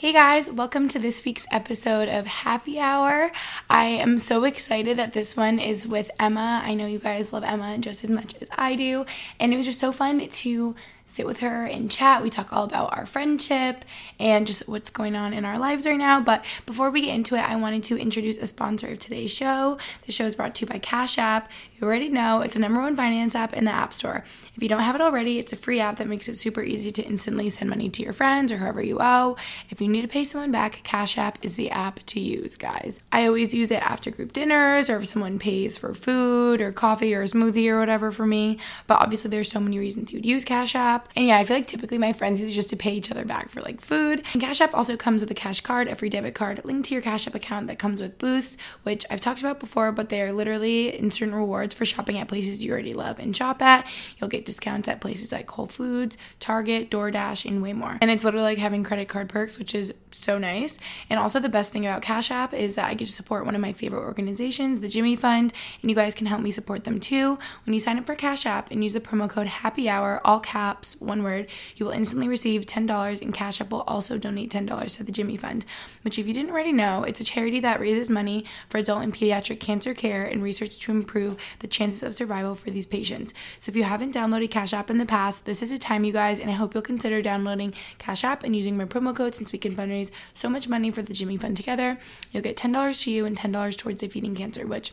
Hey guys, welcome to this week's episode of Happy Hour. I am so excited that this one is with Emma. I know you guys love Emma just as much as I do, and it was just so fun to sit with her and chat. We talk all about our friendship and just what's going on in our lives right now. But before we get into it, I wanted to introduce a sponsor of today's show. The show is brought to you by Cash App. You already know it's a number one finance app in the App Store. If you don't have it already, it's a free app that makes it super easy to instantly send money to your friends or whoever you owe. If you need to pay someone back, Cash App is the app to use, guys. I always use it after group dinners or if someone pays for food or coffee or a smoothie or whatever for me. But obviously, there's so many reasons you'd use Cash App. And yeah, I feel like typically my friends use it just to pay each other back for like food. And Cash App also comes with a cash card, a free debit card linked to your Cash App account that comes with boosts, which I've talked about before, but they are literally instant rewards for shopping at places you already love and shop at. You'll get discounts at places like Whole Foods, Target, DoorDash, and way more. And it's literally like having credit card perks, which is so nice. And also the best thing about Cash App is that I get to support one of my favorite organizations, the Jimmy Fund, and you guys can help me support them too. When you sign up for Cash App and use the promo code Happy Hour, all caps, one word, you will instantly receive $10 and Cash App will also donate $10 to the Jimmy Fund, which if you didn't already know, it's a charity that raises money for adult and pediatric cancer care and research to improve the chances of survival for these patients. So if you haven't downloaded Cash App in the past, this is a time you guys and I hope you'll consider downloading Cash App and using my promo code since we can fundraise so much money for the Jimmy Fund together. You'll get $10 to you and $10 towards defeating cancer, which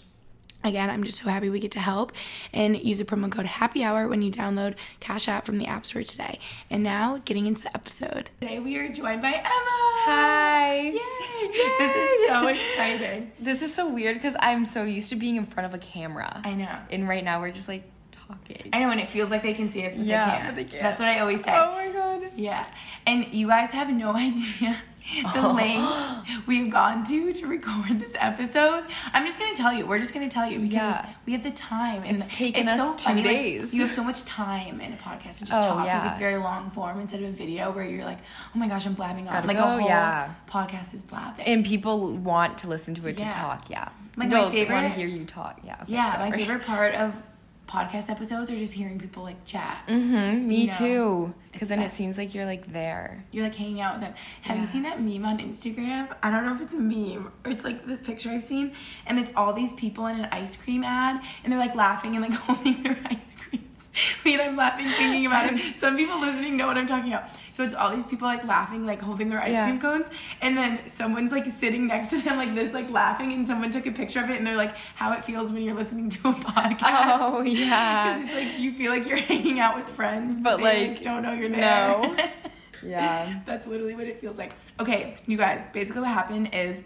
Again, I'm just so happy we get to help and use the promo code Happy Hour when you download Cash App from the App Store today. And now, getting into the episode. Today we are joined by Emma. Hi. Yay! Yay! This is so exciting. This is so weird because I'm so used to being in front of a camera. I know. And right now we're just like talking. I know, and it feels like they can see us, but Yeah, they can't. but they can't. That's what I always say. Oh my god. Yeah. And you guys have no idea the oh. lengths we've gone to to record this episode. I'm just gonna tell you. We're just gonna tell you because Yeah. we have the time. And It's taken us two like, days. you have so much time in a podcast to just Oh, talk. Like yeah. it's very long form instead of a video where you're like, oh my gosh, I'm blabbing on. Gotta like go, a whole yeah. podcast is blabbing. And people want to listen to it Yeah. to talk, yeah. Like, my They'll favorite- want to hear you talk, yeah. okay, yeah, my favorite part of podcast episodes or just hearing people like chat. Mhm, me You know, too. Because then it seems like you're like there. You're like hanging out with them. Have you seen that meme on Instagram? I don't know if it's a meme or it's like this picture I've seen, and it's all these people in an ice cream ad, and they're like laughing and like holding their ice creams. Wait, I'm laughing thinking about it. Some people listening know what I'm talking about. So it's all these people like laughing, like holding their ice Yeah. cream cones, and then someone's like sitting next to them like this, like laughing, and someone took a picture of it, and they're like, "How it feels when you're listening to a podcast." Oh, yeah. Because it's like you feel like you're hanging out with friends, But, they, like, don't know you're there. no. Yeah. That's literally what it feels like. Okay, you guys, basically what happened is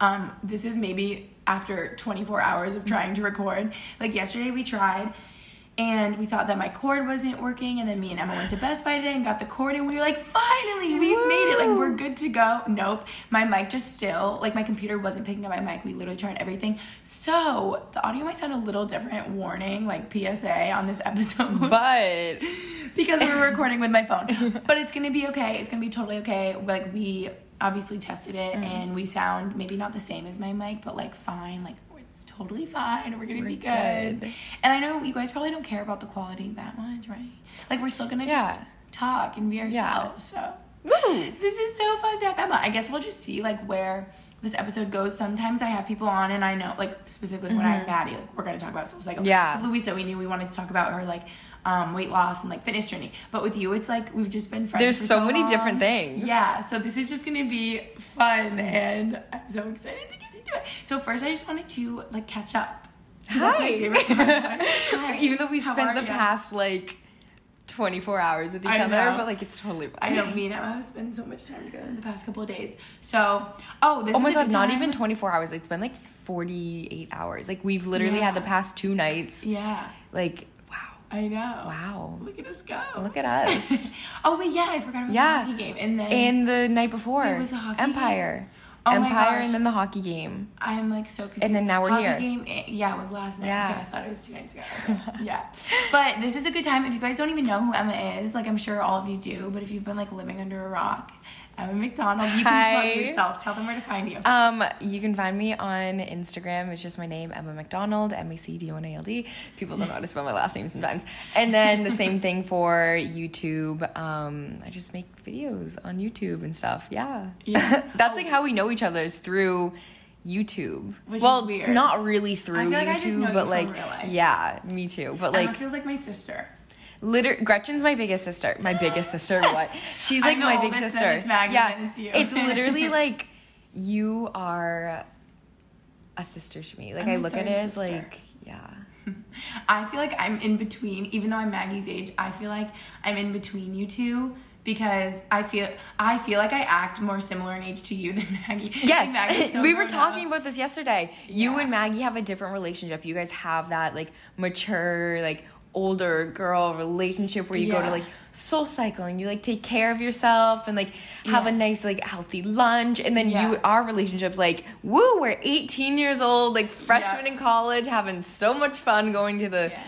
um this is maybe after 24 hours of trying to record. Like yesterday we tried and we thought that my cord wasn't working and then me and Emma went to Best Buy today and got the cord and we were like finally we've made it like we're good to go. Nope. My mic just still like my computer wasn't picking up my mic. We literally tried everything. So, the audio might sound a little different. Warning, like PSA on this episode But because we're recording with my phone. But it's gonna be okay. It's gonna be totally okay. Like we obviously tested it Mm-hmm. and we sound maybe not the same as my mic, but like fine. Like totally fine. We're gonna be good. good. And I know you guys probably don't care about the quality that much, right? Like we're still gonna just talk and be Yeah. ourselves. So Woo! this is so fun to have Emma. I guess we'll just see like where this episode goes. Sometimes I have people on and I know like specifically when I have Maddie, like we're gonna talk about SoulCycle. Mm-hmm. Yeah. With Louisa, we knew we wanted to talk about her like um, weight loss and like fitness journey. But with you, it's like we've just been friends. There's for so many different things. Yeah, so this is just gonna be fun, and I'm so excited to into it. So first, I just wanted to like catch up. 'Cause that's my Hi. Hi. Even though we How spent the ya? past like 24 hours with each I other, know. but like it's totally fine. I know me and Emma have spent so much time together in the past couple of days. So, oh, this Oh my god, not even 24 hours. It's been like 48 hours. Like we've literally had the past two nights. Yeah, Like, wow. I know. Wow. Look at us go. Look at us. oh, but yeah, I forgot about Yeah. the hockey game. And then and the night before, It was a hockey Empire. Oh Empire and then the hockey game. I'm like so confused. And then now we're hockey here. Game, eh, yeah, it was last night. Yeah. Okay, I thought it was two nights ago. Yeah, but this is a good time if you guys don't even know who Emma is. Like I'm sure all of you do, but if you've been like living under a rock, Emma MacDonald, you can Hi. plug yourself. Tell them where to find you. Um, you can find me on Instagram. It's just my name, Emma MacDonald, M A C D O N A L D. People don't know how to spell my last name sometimes. And then the same thing for YouTube. Um, I just make videos on YouTube and stuff. Yeah. Yeah. That's like how we know each other is through YouTube. Which well, not really through like YouTube, just know you but like yeah, me too. But Emma like feels like my sister. Liter- Gretchen's my biggest sister. My biggest sister. What? She's like my big sister. it's Maggie, yeah, it's you. it's literally like you are a sister to me. Like I'm I look at it as like yeah. I feel like I'm in between, even though I'm Maggie's age. I feel like I'm in between you two because I feel I feel like I act more similar in age to you than Maggie. Yes, so we were talking up. about this yesterday. You Yeah. and Maggie have a different relationship. You guys have that like mature, like older girl relationship where you go to like SoulCycle and you like take care of yourself and like have a nice like healthy lunch and then Yeah. you our relationships like woo we're 18 years old like freshmen Yeah. in college having so much fun going to the Yeah.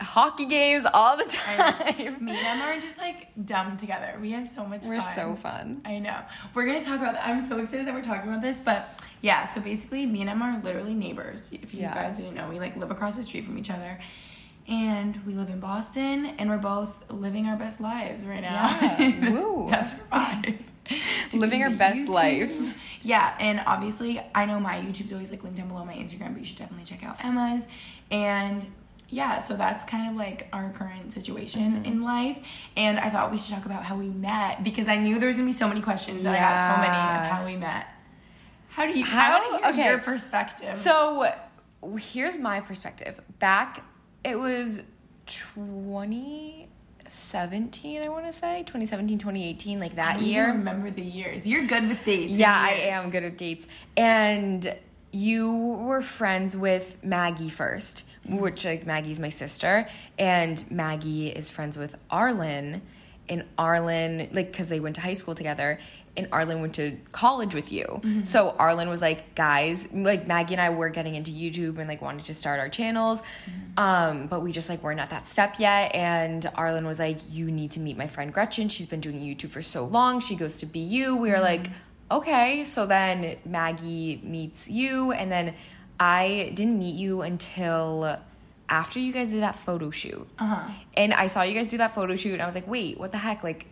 hockey games all the time Me and Emma are just like dumb together. We have so much fun. we're fun. so fun I know. We're gonna talk about that. I'm so excited that we're talking about this, but yeah, so basically me and Emma are literally neighbors. If you Yeah. guys didn't know, we like live across the street from each other. And we live in Boston and we're both living our best lives right now. Yeah. Woo. That's our vibe. Living our best YouTube. life. Yeah, and obviously I know my YouTube's always like linked down below my Instagram, but you should definitely check out Emma's. And yeah, so that's kind of like our current situation Mm-hmm. in life. And I thought we should talk about how we met because I knew there was gonna be so many questions and I got so many of how we met. How do you How? I Okay. your perspective. So here's my perspective. Back, it was 2017, I want to say 2017, 2018, like I that year. remember the years. You're good with dates. Yeah, I am good at dates. And you were friends with Maggie first, mm-hmm. which like Maggie's my sister, and Maggie is friends with Arlen, and Arlen like because they went to high school together. And Arlen went to college with you. So Arlen was like, guys, like Maggie and I were getting into YouTube and like wanted to start our channels. Um, but we just like weren't at that step yet. And Arlen was like, you need to meet my friend Gretchen. She's been doing YouTube for so long. She goes to BU. We were like, okay. So then Maggie meets you, and then I didn't meet you until after you guys did that photo shoot. Uh-huh. And I saw you guys do that photo shoot, and I was like, wait, what the heck? Like,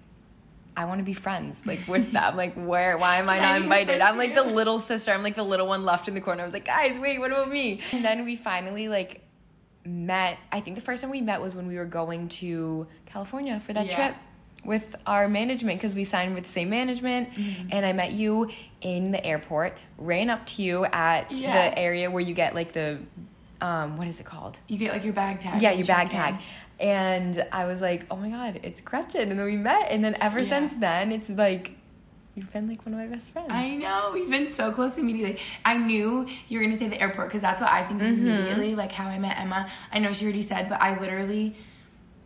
I want to be friends like with them. Like, where? Why am I not invited? I'm like the little sister. I'm like the little one left in the corner. I was like, guys, wait, what about me? And then we finally like met. I think the first time we met was when we were going to California for that Yeah. trip with our management because we signed with the same management Mm-hmm. and I met you in the airport, ran up to you at Yeah. the area where you get like the um what is it called? You get like your bag tag. Yeah, your bag tag. in. And I was like, oh my god, it's Gretchen. And then we met. And then ever Yeah. since then, it's like, you've been like one of my best friends. I know we've been so close immediately. I knew you were gonna say the airport because that's what I think Mm-hmm. immediately. Like how I met Emma. I know she already said, but I literally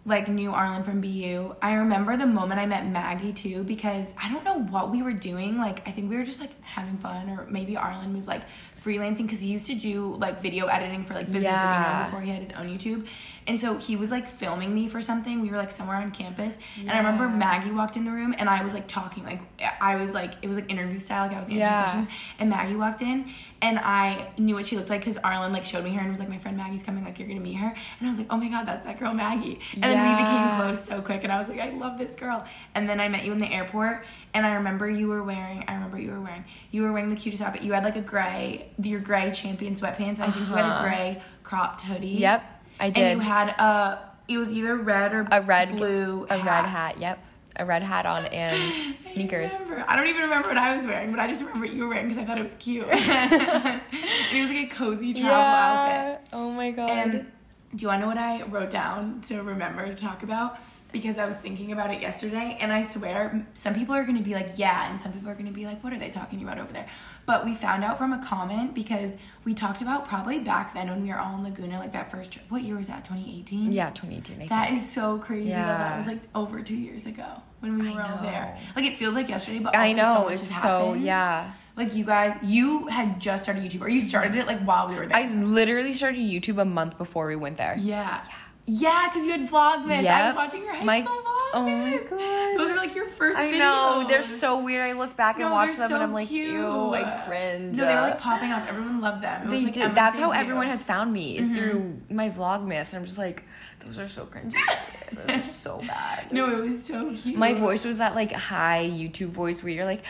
like knew Arlen from BU. I remember the moment I met Maggie too because I don't know what we were doing. Like I think we were just like having fun, or maybe Arlen was like freelancing because he used to do like video editing for like businesses you know before he had his own YouTube. And so he was like filming me for something. We were like somewhere on campus, and I remember Maggie walked in the room, and I was like talking, like I was like it was like interview style, like I was answering Yeah. questions, and Maggie walked in, and I knew what she looked like because Arlen like showed me her and was like, my friend Maggie's coming, like you're gonna meet her, and I was like, oh my god, that's that girl Maggie, and then we became close so quick, and I was like, I love this girl, and then I met you in the airport, and I remember you were wearing, I remember you were wearing, you were wearing the cutest outfit. You had like a gray, your gray champion sweatpants. I think you had a Uh-huh. gray cropped hoodie. Yep, I did. And you had a it was either red or a red blue a red hat. Yep, a red hat on and sneakers. I. I don't even remember what I was wearing, but I just remember what you were wearing because I thought it was cute. it was like a cozy travel outfit. Oh my god. And do you want to know what I wrote down to remember to talk about? Because I was thinking about it yesterday, and I swear some people are going to be like, yeah, and some people are going to be like, what are they talking about over there? But we found out from a comment because we talked about probably back then when we were all in Laguna, like that first trip. What year was that? 2018? yeah, 2018. I That is so crazy that that was like over two years ago when we were all there. Like it feels like yesterday, but I know so it's so happened. yeah. Like you guys, you had just started YouTube, or you started it like while we were there. I literally started YouTube a month before we went there. Yeah. Yeah, because you had Vlogmas. I was watching your high My- school Vlogmas. oh my God. Those were like your first I videos. know they're so weird. I look back and No, watch them and I'm like, cute. ew, I cringe. No, they were like popping off. Everyone loved them. It was, They like, did. That's how everyone has found me is mm-hmm. through my Vlogmas, and I'm just like, those are so cringy. those are so bad. No, it was so cute. My voice was that like high YouTube voice where you're like,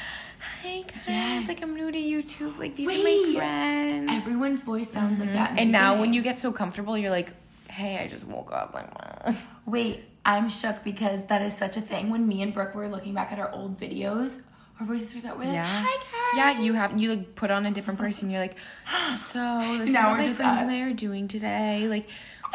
hi guys, Yes. like I'm new to YouTube, like these are my friends. Everyone's voice sounds like mm-hmm. that. and now when you get so comfortable, you're like, hey, I just woke up. Like, Wait, I'm shook because that is such a thing. When me and Brooke were looking back at our old videos, our voices were that we're like, yeah, hi guys. yeah. You have you like put on a different person. You're like, so this is Now what we're my just friends us. and I are doing today. Like,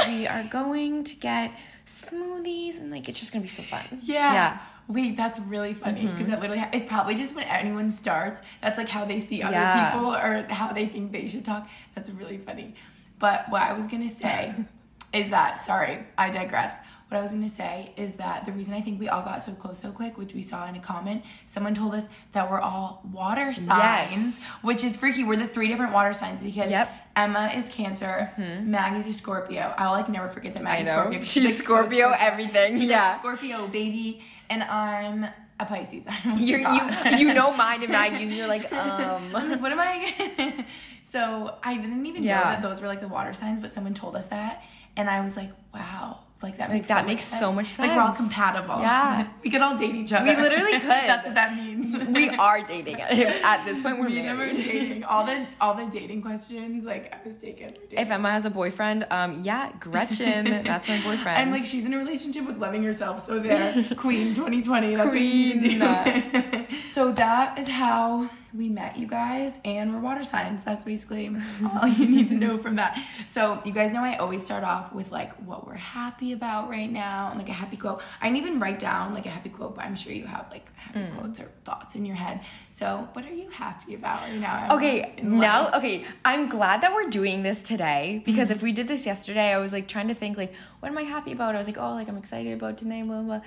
we are going to get smoothies, and like it's just gonna be so fun. Yeah. yeah. Mm-hmm. Wait, that's really funny because that literally, it's probably just when anyone starts, that's like how they see other Yeah. people or how they think they should talk. That's really funny. But what I was gonna say is that, sorry, I digress. What I was gonna say is that the reason I think we all got so close so quick, which we saw in a comment, someone told us that we're all water signs, which is freaky. We're the three different water signs because Yep. Mm-hmm. Emma is Cancer, Maggie's a Scorpio. I'll like never forget that Maggie's. Scorpio. She's like, so Scorpio everything, She's yeah. like Scorpio baby, and I'm a Pisces. I almost You're, you you know mine and Maggie's. You're like, um. Like, what am I? so I didn't even know that those were like the water signs, but someone told us that, and I was like, wow. Like that makes that so much makes sense. so much Like we're all compatible. Yeah. we could all date each other. We literally could. That's what that means. We are dating at this point. We're Me and Emma are married. dating. All the all the dating questions, like I was taken. Dating. If Emma has a boyfriend, um, yeah, Gretchen, that's my boyfriend. And like she's in a relationship with loving herself, so there, Queen 2020. That's what you need to do. so that is how we met you guys, and we're water signs. That's basically all you need to know from that. So you guys know I always start off with like what we're happy about right now, and like a happy quote. I didn't even write down like a happy quote, but I'm sure you have like happy Mm. quotes or thoughts in your head. So what are you happy about right now? Emma, Okay, now okay, I'm glad that we're doing this today because if we did this yesterday, I was like trying to think like what am I happy about? I was like, oh, like I'm excited about today, blah blah. blah.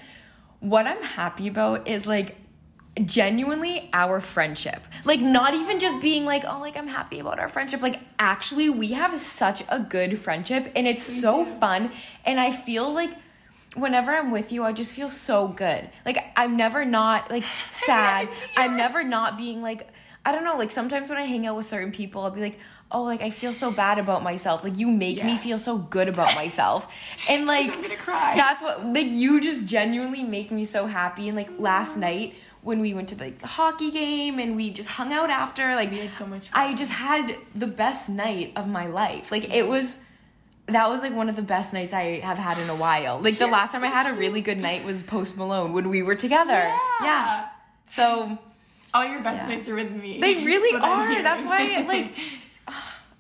What I'm happy about is like genuinely our friendship. Like not even just being like, oh, like I'm happy about our friendship. Like actually we have such a good friendship and it's so fun and I feel like whenever I'm with you, I just feel so good. Like I'm never not like sad. I'm never not being like I don't know, like sometimes when I hang out with certain people, I'll be like, "Oh, like I feel so bad about myself." Like you make me feel so good about myself. And like I'm gonna cry. That's what like you just genuinely make me so happy and like last night when we went to like the hockey game and we just hung out after like We had so much fun. I just had the best night of my life. Like it was that was like one of the best nights I have had in a while. Like the last time I had a really good night was Post Malone when we were together. Yeah. So All your best Yeah. nights are with me. they really That's what I'm are. That's why like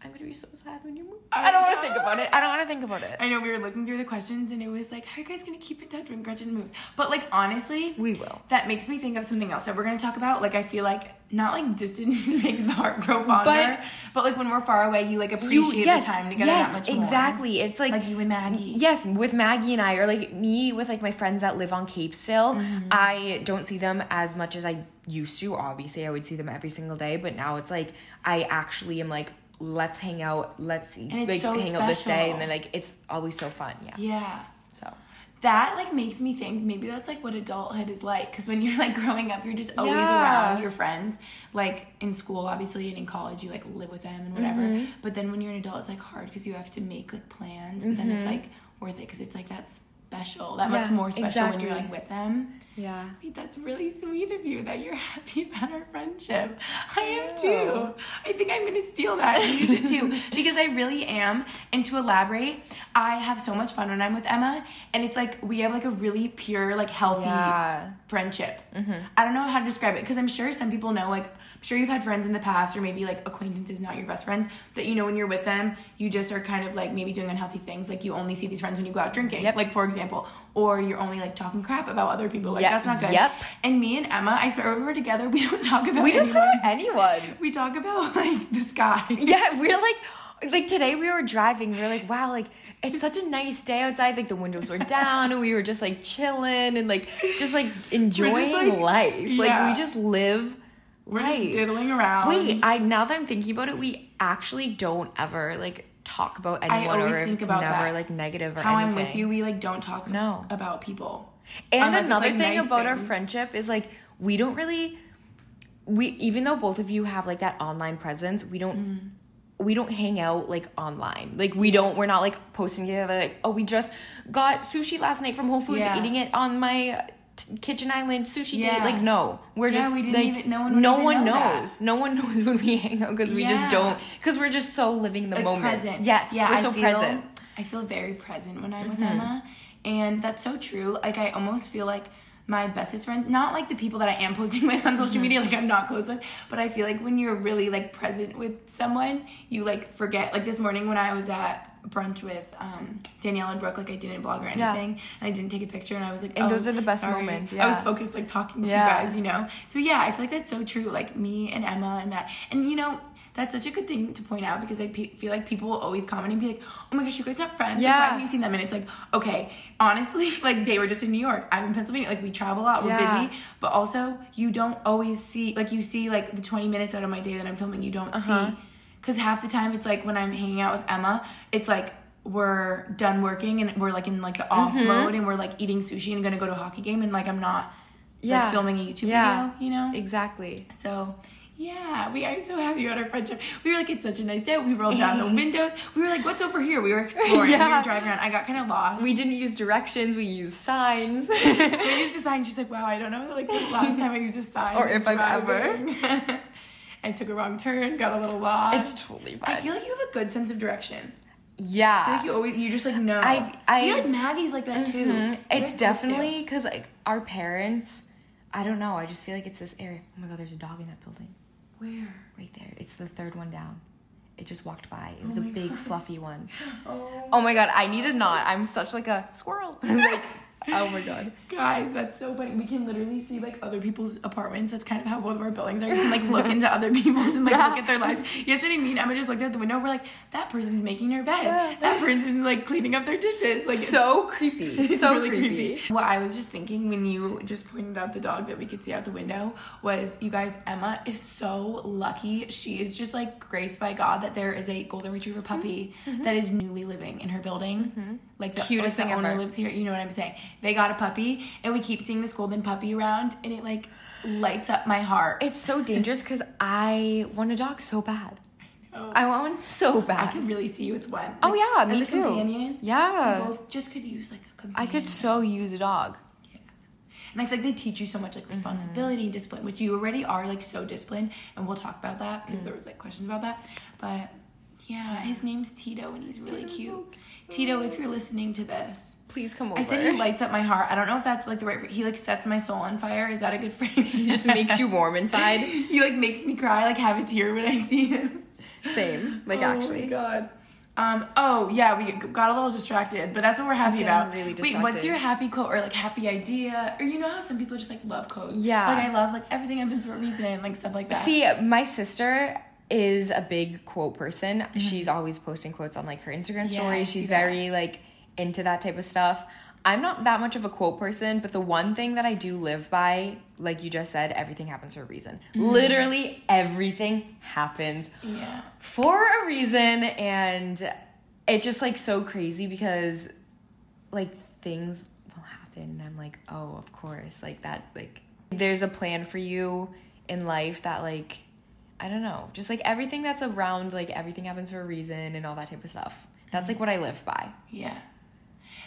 I'm gonna be so sad when you. I I don't want to think about it. I don't want to think about it. I know we were looking through the questions and it was like, how are you guys gonna keep in touch when Gretchen moves? But like honestly, We will. That makes me think of something else that we're gonna talk about. Like I feel like not like distance makes the heart grow fonder, but, like when we're far away, you like appreciate the time together yes, that much more. exactly. It's like, Like you and Maggie. Yes, with Maggie and I, or like me with like my friends that live on Cape still. Mm-hmm. I don't see them as much as I used to. Obviously, I would see them every single day, but now it's like I actually am like, let's hang out, let's see, And it's like so hang out this day, and then like it's always so fun. Yeah. Yeah. So That like makes me think maybe that's like what adulthood is like because when you're like growing up you're just always Yeah. around your friends like in school obviously and in college you like live with them and whatever Mm-hmm. but then when you're an adult it's like hard because you have to make like plans but then it's like worth it because it's like that special that much Mm-hmm. More special when you're like with them Yeah. Wait, that's really sweet of you that you're happy about our friendship. I am too. I think I'm gonna steal that and use it too because I really am. And to elaborate, I have so much fun when I'm with Emma, and it's like we have like a really pure, like healthy Yeah. friendship. Mm-hmm. I don't know how to describe it because I'm sure some people know. Like, I'm sure you've had friends in the past, or maybe like acquaintances, not your best friends, that you know when you're with them, you just are kind of like maybe doing unhealthy things. Like you only see these friends when you go out drinking, Yep. like for example, or you're only like talking crap about other people. Like Yep. that's not good. Yep. And me and Emma, I swear when we're together, we don't talk about We don't anyone. talk about anyone. We talk about like the sky. Yeah, we're like, like today we were driving. We were like, wow, like it's such a nice day outside. Like the windows were down, and we were just like chilling and like just like enjoying like- life. Like we just live We're life. just diddling around. Wait, I now that I'm thinking about it, we actually don't ever like talk about anyone always or if think about never that. like negative or how anything. I'm with you, we like don't talk No. about people. And Unless another like, thing nice about our friendship is like we don't really we even though both of you have like that online presence, we don't Mm. we don't hang out like online. Like we don't we're not like posting together like oh we just got sushi last night from Whole Foods Yeah. eating it on my kitchen island sushi Yeah. date. Like no, we're Yeah, just we like even- no one no one know that. knows. No one knows when we hang out because we Yeah. just don't because we're just so living in the like moment. present. Yes, yeah, we're I so feel, present. I feel very present when I'm Mm-hmm. with Emma, and that's so true. Like I almost feel like my bestest friends, not like the people that I am posting with on Mm-hmm. social media, like I'm not close with, but I feel like when you're really like present with someone, you like forget. Like this morning when I was at brunch with um, Danielle and Brooke, like I didn't vlog or anything, Yeah. and I didn't take a picture, and I was like, And oh, those are the best sorry. moments, I was focused like talking to Yeah. you guys, you know. So yeah, I feel like that's so true. Like me and Emma and Matt, and you know. That's such a good thing to point out because I pe- feel like people will always comment and be like, "Oh my gosh, you guys not friends? Like, Yeah. why haven't you seen them?" And it's like, okay, honestly, like they were just in New York. I'm in Pennsylvania. Like we travel a lot. We're Yeah. busy, but also you don't always see like you see like the 20 minutes out of my day that I'm filming. You don't Uh-huh. see because half the time it's like when I'm hanging out with Emma, it's like we're done working and we're like in like the off Mm-hmm. mode and we're like eating sushi and gonna go to a hockey game and like I'm not Yeah. like filming a YouTube Yeah. video, you know? Exactly. So yeah, we are so happy about our friendship. We were like, it's such a nice day. We rolled down the windows. We were like, what's over here? We were exploring. We were driving around. I got kind of lost. We didn't use directions, we used signs. I used a sign. She's like, wow, I don't know. Like the last time I used a sign. Or if I've ever. I took a wrong turn, got a little lost. it's totally fine. I feel like you have a good sense of direction. yeah. I feel like you always, you just like know. I- I- feel like Maggie's like that too. Mhm. You It's guys both do. definitely because like our parents. I don't know. I just feel like it's this area. Oh my god, there's a dog in that building. Where? Right there. It's the third one down. It just walked by. It was a big God. fluffy one. Oh. Oh my god, I need a knot. I'm such like a squirrel. like, oh my god. Guys, that's so funny. We can literally see like other people's apartments. That's kind of how both of our buildings are. You can like look into other people's and like Yeah. look at their lives. Yesterday, me and Emma just looked out the window. We're like, that person's making their bed. Yeah. That person's like cleaning up their dishes. Like it's- So creepy. it's so really creepy. What I was just thinking when you just pointed out the dog that we could see out the window was you guys, Emma is so lucky. She is just like graced by God that there is a golden retriever puppy mm-hmm. Mm-hmm. that is newly living in her building. Mm-hmm. Like the, Cutest like the thing owner ever. lives here. You know what I'm saying? They got a puppy and we keep seeing this golden puppy around and it like lights up my heart. It's so dangerous because I want a dog so bad. know. I want one so bad. I could really see you with one. Oh, Like, yeah, as me a too. Companion. Yeah. We both just could use like a companion. I could so use a dog. And I feel like they teach you so much like mm-hmm. responsibility and discipline, which you already are like so disciplined. And we'll talk about that because mm. there was like questions about that. But yeah, his name's Tito and he's really cute. Tito, if you're listening to this, Please come over. I said he lights up my heart. I don't know if that's like the right. He like sets my soul on fire. Is that a good phrase? He just makes you warm inside. he like makes me cry, like have a tear when I see him. Same. Like actually. Oh my god. Um, oh yeah, we got a little distracted, but that's what we're happy about. really Wait, what's your happy quote or like happy idea? Or you know how some people just like love quotes? Yeah. Like I love like everything happens for a reason, like stuff like that. See, my sister is a big quote person. Mm-hmm. She's always posting quotes on like her Instagram Yeah, stories. She's very like into that type of stuff. I'm not that much of a quote person, but the one thing that I do live by, like you just said, everything happens for a reason. Mm-hmm. Literally everything happens Yeah. for a reason and it's just like so crazy because like things will happen and I'm like, "Oh, of course." Like that like there's a plan for you in life that like I don't know, just like everything that's around like everything happens for a reason and all that type of stuff. That's like what I live by. Yeah.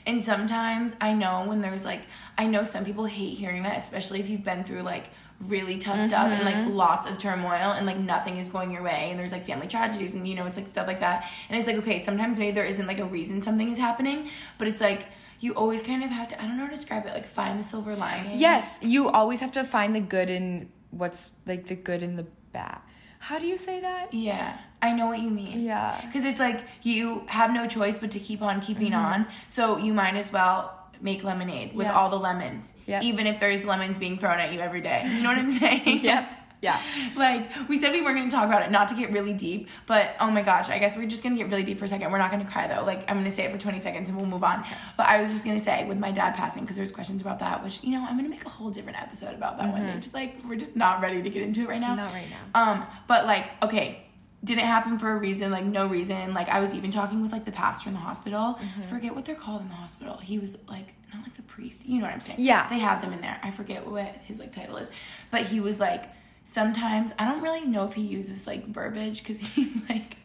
And sometimes I know when there's like, I know some people hate hearing that, especially if you've been through like really tough stuff and like mm-hmm. lots of turmoil and like nothing is going your way and there's like family tragedies and you know, it's like stuff like that. And it's like, okay, sometimes maybe there isn't like a reason something is happening, but it's like, you always kind of have to, I don't know how to describe it, like find the silver lining. Yes, you always have to find the good in what's like the good in the bad. How do you say that? Yeah, I know what you mean. Yeah. Because it's like you have no choice but to keep on keeping mm-hmm. on. So you might as well make lemonade with Yeah. all the lemons. Yeah. Even if there's lemons being thrown at you every day. You know what I'm saying? Yep. Yeah. Like we said we weren't going to talk about it, not to get really deep, but oh my gosh, I guess we're just going to get really deep for a second. We're not going to cry though. Like I'm going to say it for 20 seconds and we'll move on. But I was just going to say with my dad passing because there's questions about that, which you know I'm going to make a whole different episode about that one day. Just like we're just not ready to get into it right now. Not right now. Um, but like, okay, didn't happen for a reason, like no reason. Like I was even talking with like the pastor in the hospital. Mm-hmm. Forget what they're called in the hospital. He was like not like the priest. You know what I'm saying? Yeah. They have them in there. I forget what his like title is. But he was like sometimes I don't really know if he uses like verbiage because he's like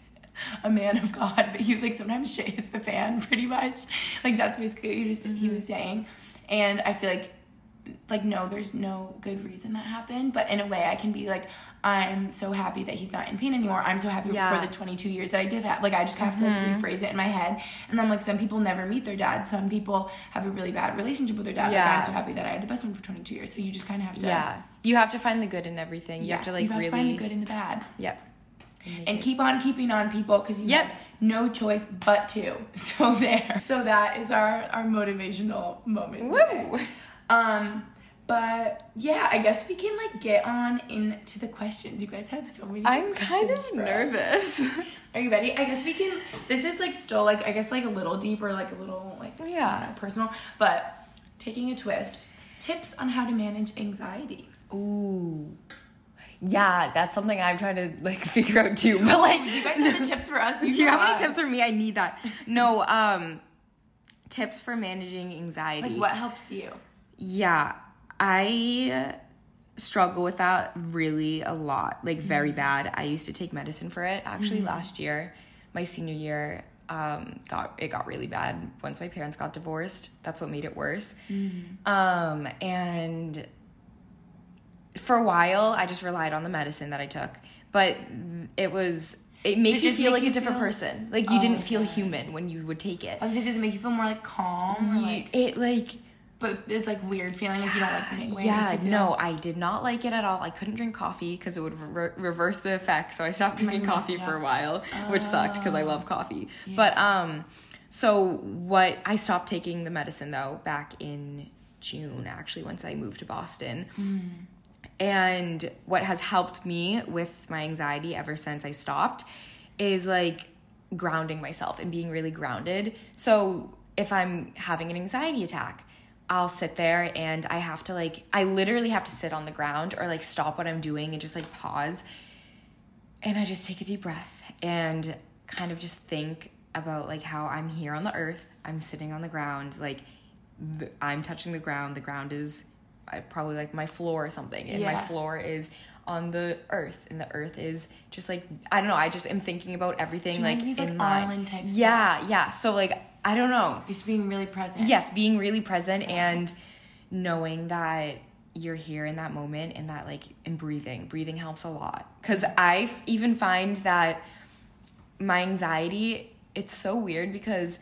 a man of God, but he was like sometimes shit hits the fan pretty much. Like that's basically what he was, he was mm-hmm. saying. And I feel like like no there's no good reason that happened. But in a way i can be like i'm so happy that he's not in pain anymore. I'm so happy Yeah. for the 22 years that i did have. Like i just have to like, rephrase it in my head. And i'm like some people never meet their dad. Some people have a really bad relationship with their dad. Like i'm so happy that i had the best one for 22 years. So you just kind of have to Yeah. You have to find the good in everything. You yeah, have to like you have really to find the good in the bad Yep. and keep on keeping on people because you Yep. have no choice but to so there so that is our our motivational moment today. Woo! Um, but yeah, I guess we can like get on into the questions. You guys have so many. I'm kind of questions for us. nervous. Are you ready? I guess we can. This is like still like I guess like a little deeper, like a little like Yeah. Know, personal, but taking a twist. Tips on how to manage anxiety. Ooh. Yeah, that's something I'm trying to like figure out too. But like Do you guys have any tips for us? Do you have know any tips for me? I need that. No, um tips for managing anxiety. Like what helps you? Yeah, I struggle with that really a lot, like very bad. I used to take medicine for it actually last year, my senior year. Um, got it got really bad once my parents got divorced. That's what made it worse. Um, and for a while, I just relied on the medicine that I took, but it was it makes it you feel make like a different feel- person. Like you Oh, didn't feel human when you would take it. Say, does it make you feel more like calm like? it like But it's like weird feeling like you don't like the way yeah, no, I did not like it at all. I couldn't drink coffee because it would re- reverse the effect. So I stopped drinking coffee yeah. for a while, which sucked because I love coffee. But um, so what? I stopped taking the medicine though back in June. Actually, once I moved to Boston. And what has helped me with my anxiety ever since I stopped is like grounding myself and being really grounded. So if I'm having an anxiety attack, I'll sit there and I have to like, I literally have to sit on the ground or like stop what I'm doing and just like pause. And I just take a deep breath and kind of just think about like how I'm here on the earth. I'm sitting on the ground, like the, I'm touching the ground. The ground is uh, probably like my floor or something, and my floor is on the earth, and the earth is just like I don't know. I just am thinking about everything She like reminds me of, in like, my Arlen type yeah, yeah. So like I don't know. Just being really present. Yes, being really present and knowing that you're here in that moment and that like in breathing. Breathing helps a lot cuz I f- even find that my anxiety it's so weird because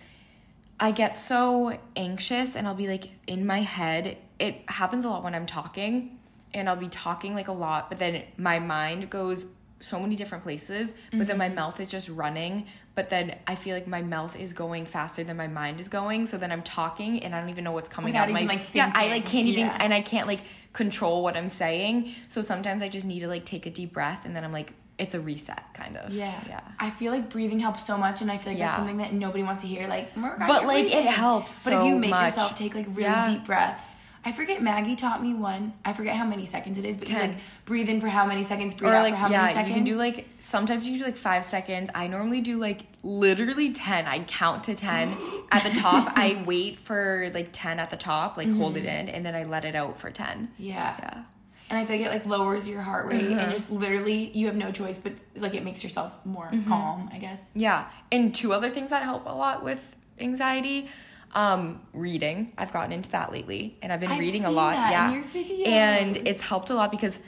I get so anxious and I'll be like in my head. It happens a lot when I'm talking and I'll be talking like a lot, but then my mind goes so many different places, but then my Mm-hmm. mouth is just running. But then I feel like my mouth is going faster than my mind is going. So then I'm talking and I don't even know what's coming Without out. of even, my like, yeah, I like can't even Yeah. and I can't like control what I'm saying. So sometimes I just need to like take a deep breath and then I'm like, it's a reset kind of. Yeah. Yeah. I feel like breathing helps so much, and I feel like that's something that nobody wants to hear. Like, But, like, it helps But if you make much. yourself take like really Yeah. deep breaths, I forget Maggie taught me one. I forget how many seconds it is, but you like breathe in for how many seconds, breathe or out like for how yeah, many seconds. you can do like sometimes you do like five seconds. I normally do like literally ten. I count to ten at the top. I wait for like ten at the top, like hold it in, and then I let it out for ten. yeah. Yeah. And I feel like it like lowers your heart rate, Uh-huh. and just literally you have no choice, but like it makes yourself more Mm-hmm. calm. I guess. Yeah. And two other things that help a lot with anxiety. Um, reading. I've gotten into that lately, and I've been I've reading a lot. yeah, and it's helped a lot because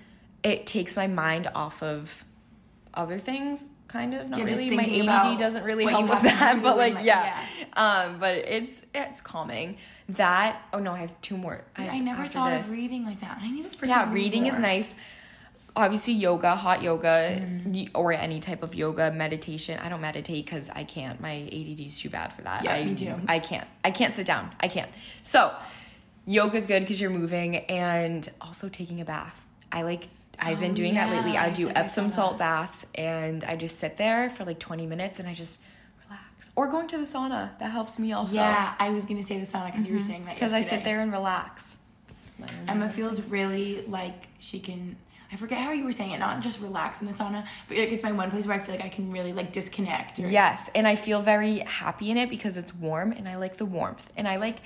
it takes my mind off of other things. Kind of not Yeah, really. My ADD doesn't really help with that, but like, like, yeah. Um, but it's it's calming. That oh no, I have two more. I never thought this. of reading like that. I need to Yeah, read reading is nice. Obviously, yoga, hot yoga, Mm-hmm. or any type of yoga, meditation. I don't meditate because I can't. My ADD is too bad for that. Yeah, I, me too. I can't. I can't sit down. I can't. So, yoga is good because you're moving, and also taking a bath. I like. I've been Oh, doing that lately. I I do I Epsom salt baths, and I just sit there for like 20 minutes, and I just relax. Or going to the sauna. That helps me also. Yeah, I was gonna say the sauna because you were saying that Because I sit there and relax. Emma feels really like she can. I forget how you were saying it. Not just relax in the sauna, but like it's my one place where I feel like I can really like disconnect. Or, Yes, and I feel very happy in it because it's warm and I like the warmth and I like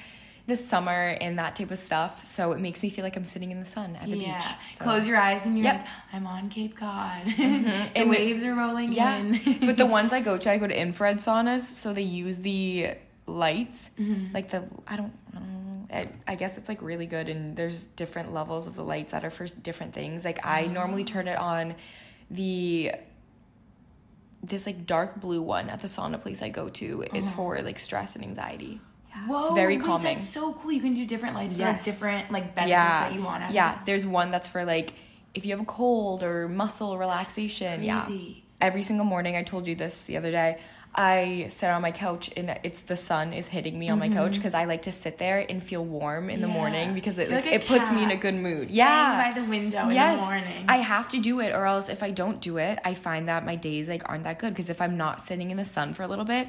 the summer and that type of stuff. So it makes me feel like I'm sitting in the sun at the Yeah. beach. So- Close your eyes and you're Yep. like, I'm on Cape Cod. the And- waves are rolling Yeah, in. but the ones I go to, I go to infrared saunas, so they use the lights, Mm-hmm. like the I don't. I don't know, I, I guess it's like really good, and there's different levels of the lights that are for different things. Like I Oh. normally turn it on, the this like dark blue one at the sauna place I go to is uh-huh. for like stress and anxiety. Yeah, Whoa, it's very calming. That's so cool. You can do different lights for like different like benefits yeah, that you want. of yeah. There's one that's for like if you have a cold or muscle relaxation. Yeah. Every single morning, I told you this the other day. I sit on my couch and it's the sun is hitting me on my couch because I like to sit there and feel warm in the Mm-hmm. Morning because it like, like it puts me in a good mood. Yeah, by the window in the yes, morning. I have to do it, or else if I don't do it, I find that my days like aren't that good because if I'm not sitting in the sun for a little bit.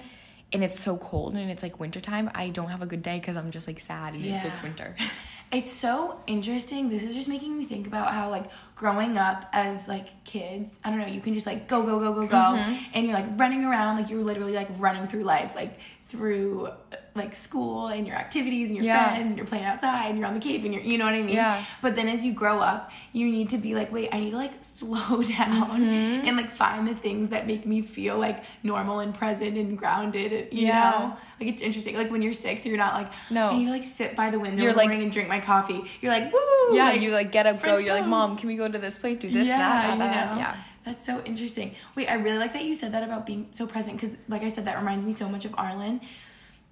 And it's so cold and it's like wintertime, I don't have a good day because I'm just like sad and it's like winter. It's so interesting. This is just making me think about how like growing up as like kids, I don't know, you can just like go go go go go Mm-hmm. and you're like running around like you're literally like running through life like through like school and your activities and your Yeah. friends and you're playing outside and you're on the cave and you're you know what I mean? Yeah. But then as you grow up, you need to be like, wait, I need to like slow down Mm-hmm. and like find the things that make me feel like normal and present and grounded, you Yeah. know? Like it's interesting. Like when you're six, you're not like, No. I need to like sit by the window You're in the like- morning and drink my coffee. You're like, woo! Yeah, you like get up, go. French You're like, mom, can we go to this place, do this, yeah, that, you that, that?" know? yeah. That's so interesting. Wait, I really like that you said that about being so present because, like I said, that reminds me so much of Arlen.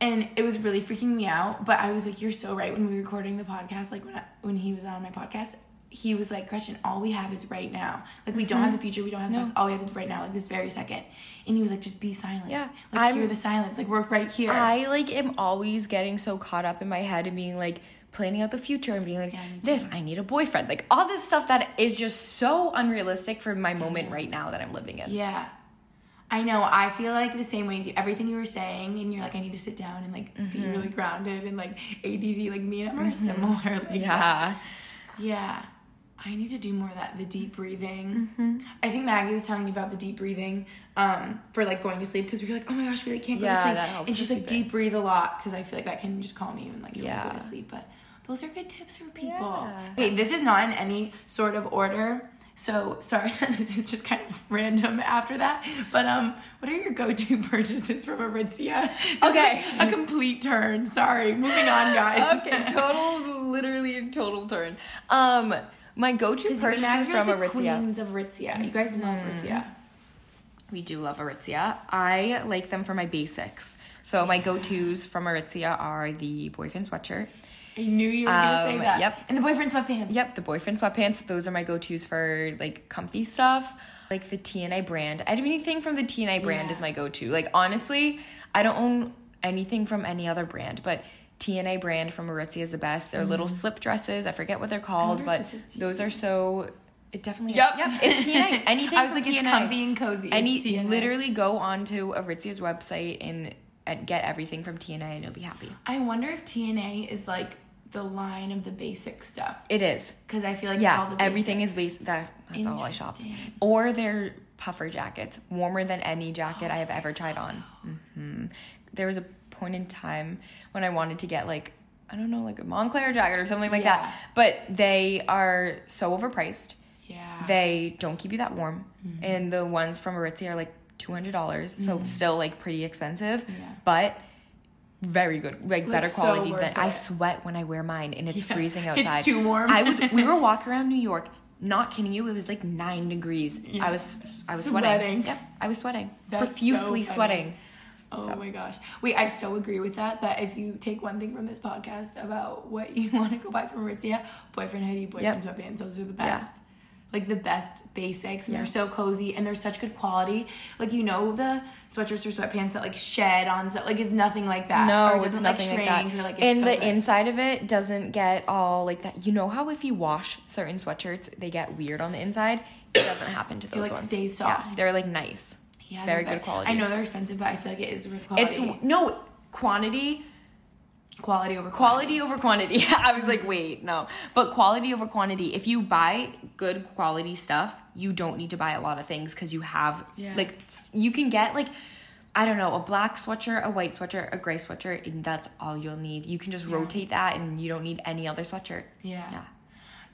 And it was really freaking me out. But I was like, you're so right. When we were recording the podcast, like when I, when he was on my podcast, he was like, Gretchen, all we have is right now. Like we don't have mm-hmm. the future, we don't have the past. All we have is right now, like this very second. And he was like, just be silent. Yeah. like I'm- hear the silence. Like we're right here. I like am always getting so caught up in my head and being like planning out the future and being like Yeah, this I need a boyfriend like all this stuff that is just so unrealistic for my moment right now that I'm living in. Yeah. I know. I feel like the same way as you. Everything you were saying, and you're like, I need to sit down and like be really grounded and like ADD. Like me and Emma are similar. Like. Yeah. Yeah. I need to do more of that. The deep breathing. Mm-hmm. I think Maggie was telling me about the deep breathing um, for like going to sleep because we were like, oh my gosh, we like can't go Yeah, to sleep. that helps and she's like sleeping. deep breathe a lot because I feel like that can just calm you and like you. Yeah. go to sleep. But those are good tips for people. Yeah. Okay, this is not in any sort of order. So sorry, this is just kind of random after that. But um, what are your go-to purchases from Aritzia? Okay. like, a complete turn. Sorry, moving on, guys. Okay, total literally a total turn. Um my go-to purchases from the Aritzia. Queens of Aritzia. You guys love Aritzia. We do love Aritzia. I like them for my basics. So my go-tos from Aritzia are the boyfriend sweatshirt. I knew you were gonna say Um, that. yep. And the boyfriend sweatpants. Yep, the boyfriend sweatpants. Those are my go-tos for like comfy stuff. Like the TNA brand. I do Anything from the TNA brand Yeah. is my go-to. Like honestly, I don't own anything from any other brand, but TNA brand from Aritzia is the best. They're little slip dresses. I forget what they're called, Mm-hmm. but wonder if this is those are so. It definitely. Yep. Yep. It's TNA. Anything I was from like, it's TNA. comfy and cozy. It's Any TNA. literally go onto Aritzia's website and, and get everything from TNA, and you'll be happy. I wonder if TNA is like the line of the basic stuff. It is. Because I feel like it's all yeah, the everything is basic. That that's all I shop. Or they're puffer jackets, warmer than any jacket I have ever tried on. hmm There was a point in time when I wanted to get like I don't know, like a Moncler jacket or something like Yeah. that, but they are so overpriced. Yeah. They don't keep you that warm, Mm-hmm. and the ones from Aritzia are like two hundred dollars, so still like pretty expensive. Yeah. But very good, like, better quality worth than I sweat when I wear mine, and it's Yeah, freezing it's outside. too warm. I was. We were walking around New York. Not kidding you, it was like nine degrees. I was, I was sweating. Sweating. Yep, I was sweating, That's profusely so sweating. Oh my gosh. Wait, I so agree with that. That if you take one thing from this podcast about what you want to go buy from Aritzia, boyfriend hoodie, boyfriend Yep. sweatpants, those are the Yeah. Like the best basics, and Yeah. they're so cozy, and they're such good quality. Like you know the sweatshirts or sweatpants that like shed on stuff. Like it's nothing like that. or No, it it's nothing like, that. Or, like, it's and so the good. inside of it doesn't get all like that. You know how if you wash certain sweatshirts, they get weird on the inside. It doesn't happen to those like, ones. stays Yeah, soft. they're like nice. yeah, very they're good quality. I know they're expensive, but I feel like it is quality. It's no quantity. Quality over Quality over quantity. I was like, wait, no. But quality over quantity. If you buy good quality stuff, you don't need to buy a lot of things because you have Yeah. like you can get like I don't know, a black sweatshirt, a white sweatshirt, a gray sweatshirt, and that's all you'll need. You can just rotate that and you don't need any other sweatshirt. Yeah. Yeah.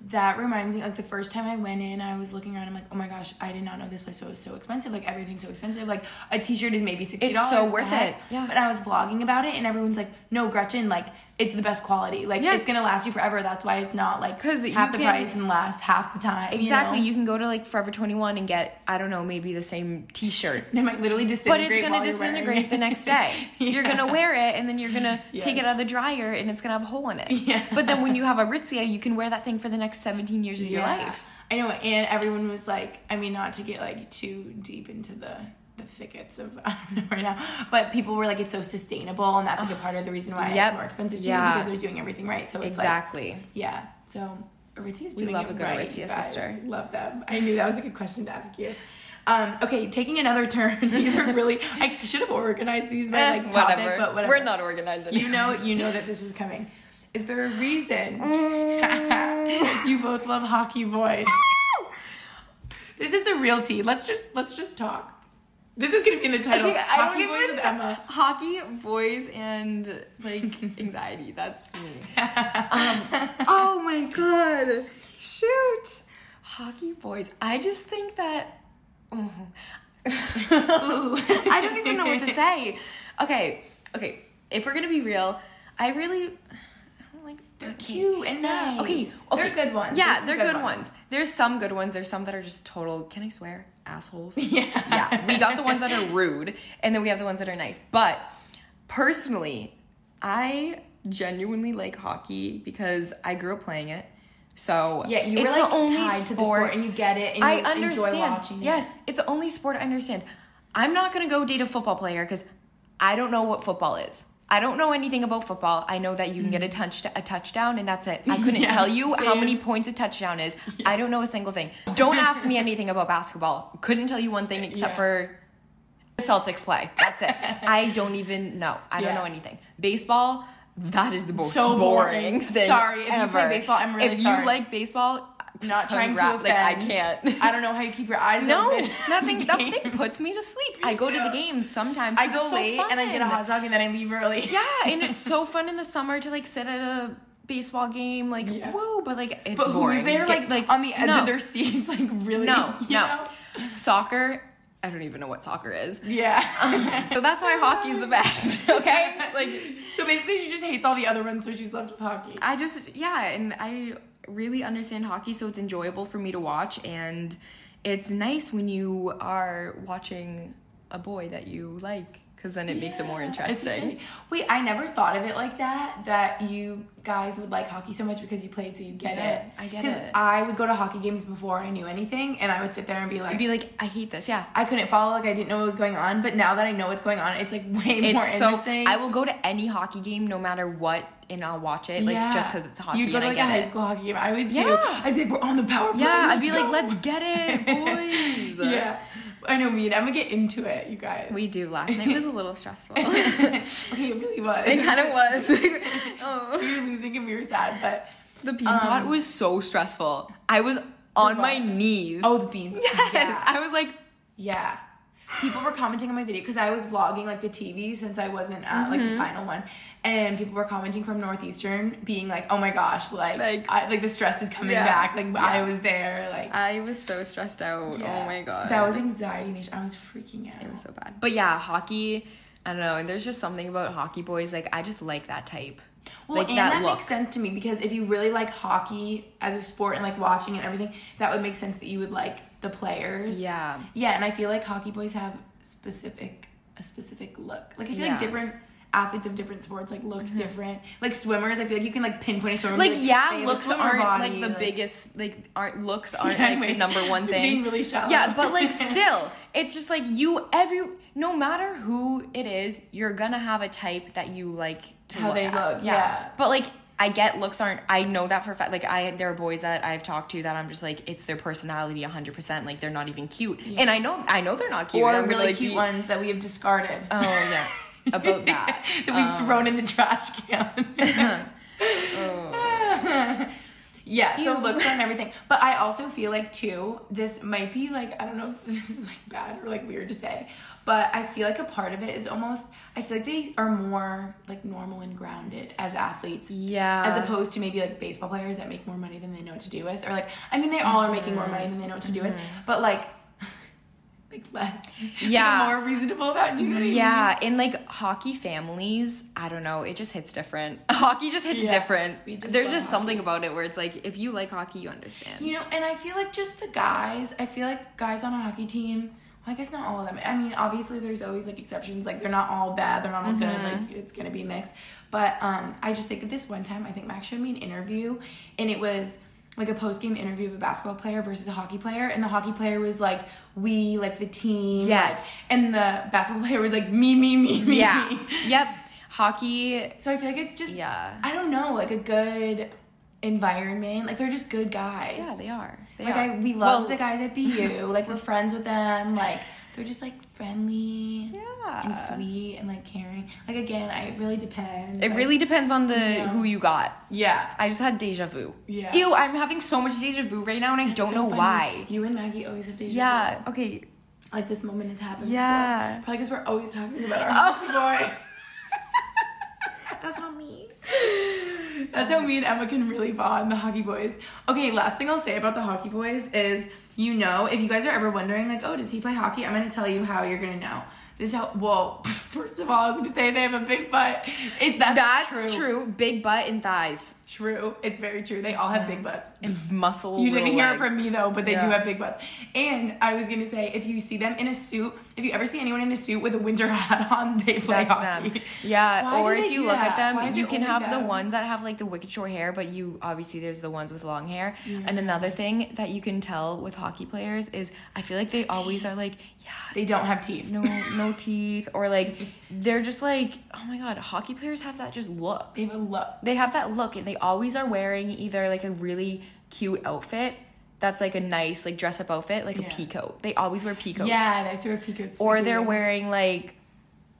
That reminds me, like the first time I went in, I was looking around. I'm like, oh my gosh, I did not know this place was so expensive. Like everything's so expensive. Like a T-shirt is maybe sixty dollars. so worth it. Yeah. But I was vlogging about it, and everyone's like, no, Gretchen, like it's the best quality. Like Yes. it's gonna last you forever. That's why it's not like 'Cause half the can- price and last half the time. Exactly. You, You, can go to like Forever 21 and get, I don't know, maybe the same t shirt. They might literally disintegrate. But it's gonna disintegrate the next day. You're gonna wear it and then you're gonna Yes. take it out of the dryer and it's gonna have a hole in it. Yeah. But then when you have Aritzia, you can wear that thing for the next 17 years of your Yeah. life. I know, and everyone was like, I mean, not to get like too deep into the the thickets of I don't know right now, but people were like, it's so sustainable, and that's like a part of the reason why Yep. it's more expensive too, Yeah. because they're doing everything right. So it's like, Exactly. yeah. So Aritzia's We doing love it a good right, Aritzia guys. sister. Love them. I knew that was a good question to ask you. Um, okay, taking another turn. These are really. I should have organized these by Eh, like topic, but whatever. We're not organized You know, you know that this was coming. Is there a reason you both love hockey boys? this is the real tea. Let's just let's just talk. This is gonna be in the title. Okay, I hockey boys with Emma. Hockey, boys, and like anxiety. That's me. Um, oh my god. Shoot. Hockey boys. I just think that. oh. I don't even know what to say. Okay, okay. If we're gonna be real, I really. I don't like. They're cute and nice. Okay, They're good ones. Yeah, they're good good, ones. ones. There's some good ones. There's some that are just total. Can I swear? Assholes. Yeah. Yeah. We got the ones that are rude, and then we have the ones that are nice. But personally, I genuinely like hockey because I grew up playing it. So Yeah, you were it's like the only tied to the sport and you get it and you I understand. enjoy watching it. Yes, it's the only sport I understand. I'm not gonna go date a football player because I don't know what football is. I don't know anything about football. I know that you can get a mm-hmm. touch a touchdown and that's it. I couldn't Yeah, tell you how many points a touchdown is. I don't know a single thing. Don't ask me anything about basketball. Couldn't tell you one thing except Yeah. for the Celtics play. That's it. I don't even know. I don't know anything. Baseball, that is the most So boring. boring thing. Sorry, if you ever. play baseball, I'm really if sorry. If you like baseball, Not trying to offend. Like I can't. I don't know how you keep your eyes No, open. nothing. Nothing puts me to sleep. I go to the games sometimes. I go it's so late and I get a hot dog and then I leave early. Yeah, and it's so fun in the summer to like sit at a baseball game, like Yeah. whoa, but like it's But boring. who's there Get- like, on the edge no, of their seats, like really? No, no. know? Soccer. I don't even know what soccer is. Yeah. Um, so that's why hockey's the best. Okay, like so basically, she just hates all the other ones, so she's left with hockey. I just yeah, and I really understand hockey, so it's enjoyable for me to watch, and it's nice when you are watching a boy that you like, because then it makes it more interesting. Wait, I never thought of it like that. That you guys would like hockey so much because you played, so you get Yeah, it. I get it. Because. I would go to hockey games before I knew anything, and I would sit there and be like, I'd be like, I hate this. Yeah, I couldn't follow, like I didn't know what was going on. But now that I know what's going on, it's like way more it's so. interesting. I will go to any hockey game, no matter what, and I'll watch it, like just because it's hockey You'd go to I like get a high it. school hockey game. I would too. Yeah. I'd be like, we're on the power play. Yeah, I'd be let's like, let's get it, boys. yeah. I know me and Emma get into it, you guys. We do. Last night was a little stressful. okay, it really was. it kind of was. oh. we were losing and we were sad, but The bean um, pot was so stressful. I was on my knees. oh, the beans. yes. Yeah. I was like, Yeah. People were commenting on my video because I was vlogging like the TV since I wasn't at like Mm-hmm. the final one, and people were commenting from Northeastern, being like, "Oh my gosh, like, Like- I, like the stress is coming Yeah. back. Like I was there. Like, I was so stressed out. Oh my god. that was anxiety. nation. I was freaking out. It was so bad. But yeah, hockey. I don't know. And there's just something about hockey boys. Like I just like that type. Well, like and that, that, look. makes sense to me because if you really like hockey as a sport and like watching and everything, that would make sense that you would like the players. Yeah. Yeah, and I feel like hockey boys have specific a specific look. Like I feel Yeah. Mm-hmm. like different athletes of different sports like look different. Like swimmers, I feel like you can like pinpoint a swimmer. Like be yeah, they have a looks aren't body, like the like- biggest. Like aren't looks aren't Yeah, like anyway, the number one thing. being really shallow. Yeah, but like still, it's just like you every no matter who it is, you're gonna have a type that you like to How look they at. look, yeah. But like I get looks aren't. I know that for a fact. Like I, there are boys that I've talked to that I'm just like, it's their personality 100. percent Like they're not even cute, and I know, I know they're not cute. or gonna, really like, cute be- ones that we have discarded. Oh yeah, about that. that we've Um, thrown in the trash can. yeah, so looks and everything. But I also feel like too, this might be like I don't know if this is like bad or like weird to say, but I feel like a part of it is almost I feel like they are more like normal and grounded as athletes. Yeah. As opposed to maybe like baseball players that make more money than they know what to do with. Or like I mean they all are making more money than they know what to do with. Mm-hmm. But like like less. Like, Yeah. more reasonable about do you know what I mean? Yeah, in like hockey families, I don't know, it just hits different. Hockey just hits Yeah, different. just There's just something about it where it's like if you like hockey, you understand. You know, and I feel like just the guys, I feel like guys on a hockey team, I guess not all of them. I mean, obviously there's always like exceptions. Like they're not all bad, they're not all good. Like it's gonna be mixed. But um, I just think of this one time, I think Max showed me an interview, and it was like a post game interview of a basketball player versus a hockey player, and the hockey player was like, "We like the team." Yes. like- and the basketball player was like, "Me, me, me, me." yeah. me." yep. Hockey So I feel like it's just Yeah. I don't know, like a good environment. Like they're just good guys. Yeah, they are. They like are. I, we love Well- the guys at BU. like we're friends with them. Like they're just like friendly, Yeah. and sweet and like caring. Like again, I it really depends. It Like, really depends on the Yeah. who you got. yeah. I just had deja vu. Yeah. Ew, I'm having so much deja vu right now and I don't So know funny. why. You and Maggie always have deja Yeah. vu. Yeah. Okay. Like this moment has happened. Yeah. Before. Probably because we're always talking about our Oh. boys. That's not me. That's how me and Emma can really bond, the hockey boys. Okay, last thing I'll say about the hockey boys is you know, if you guys are ever wondering, like, oh, does he play hockey? I'm gonna tell you how you're gonna know. This is how, well, first of all, I was gonna say they have a big butt. It, that's, That's true. true. Big butt and thighs. True. It's very true. They all have big butts. And muscle. You didn't hear it from me though, but they do have big butts. And I was gonna say, if you see them in a suit, if you ever see anyone in a suit with a winter hat on, they play That's hockey. them. Yeah, Why or if you look that? at them, is you can have the ones that have like the wicked short hair, but you obviously there's the ones with long hair. And another thing that you can tell with hockey players is I feel like they always are like, yeah, They don't have teeth. no no teeth or like they're just like, oh my god, hockey players have that just look. They have a look. They have that look and they always are wearing either like a really cute outfit that's like a nice like dress up outfit, like Yeah. a peacoat. They always wear peacoats. Yeah, they have to wear peacoats. Or they're games. wearing like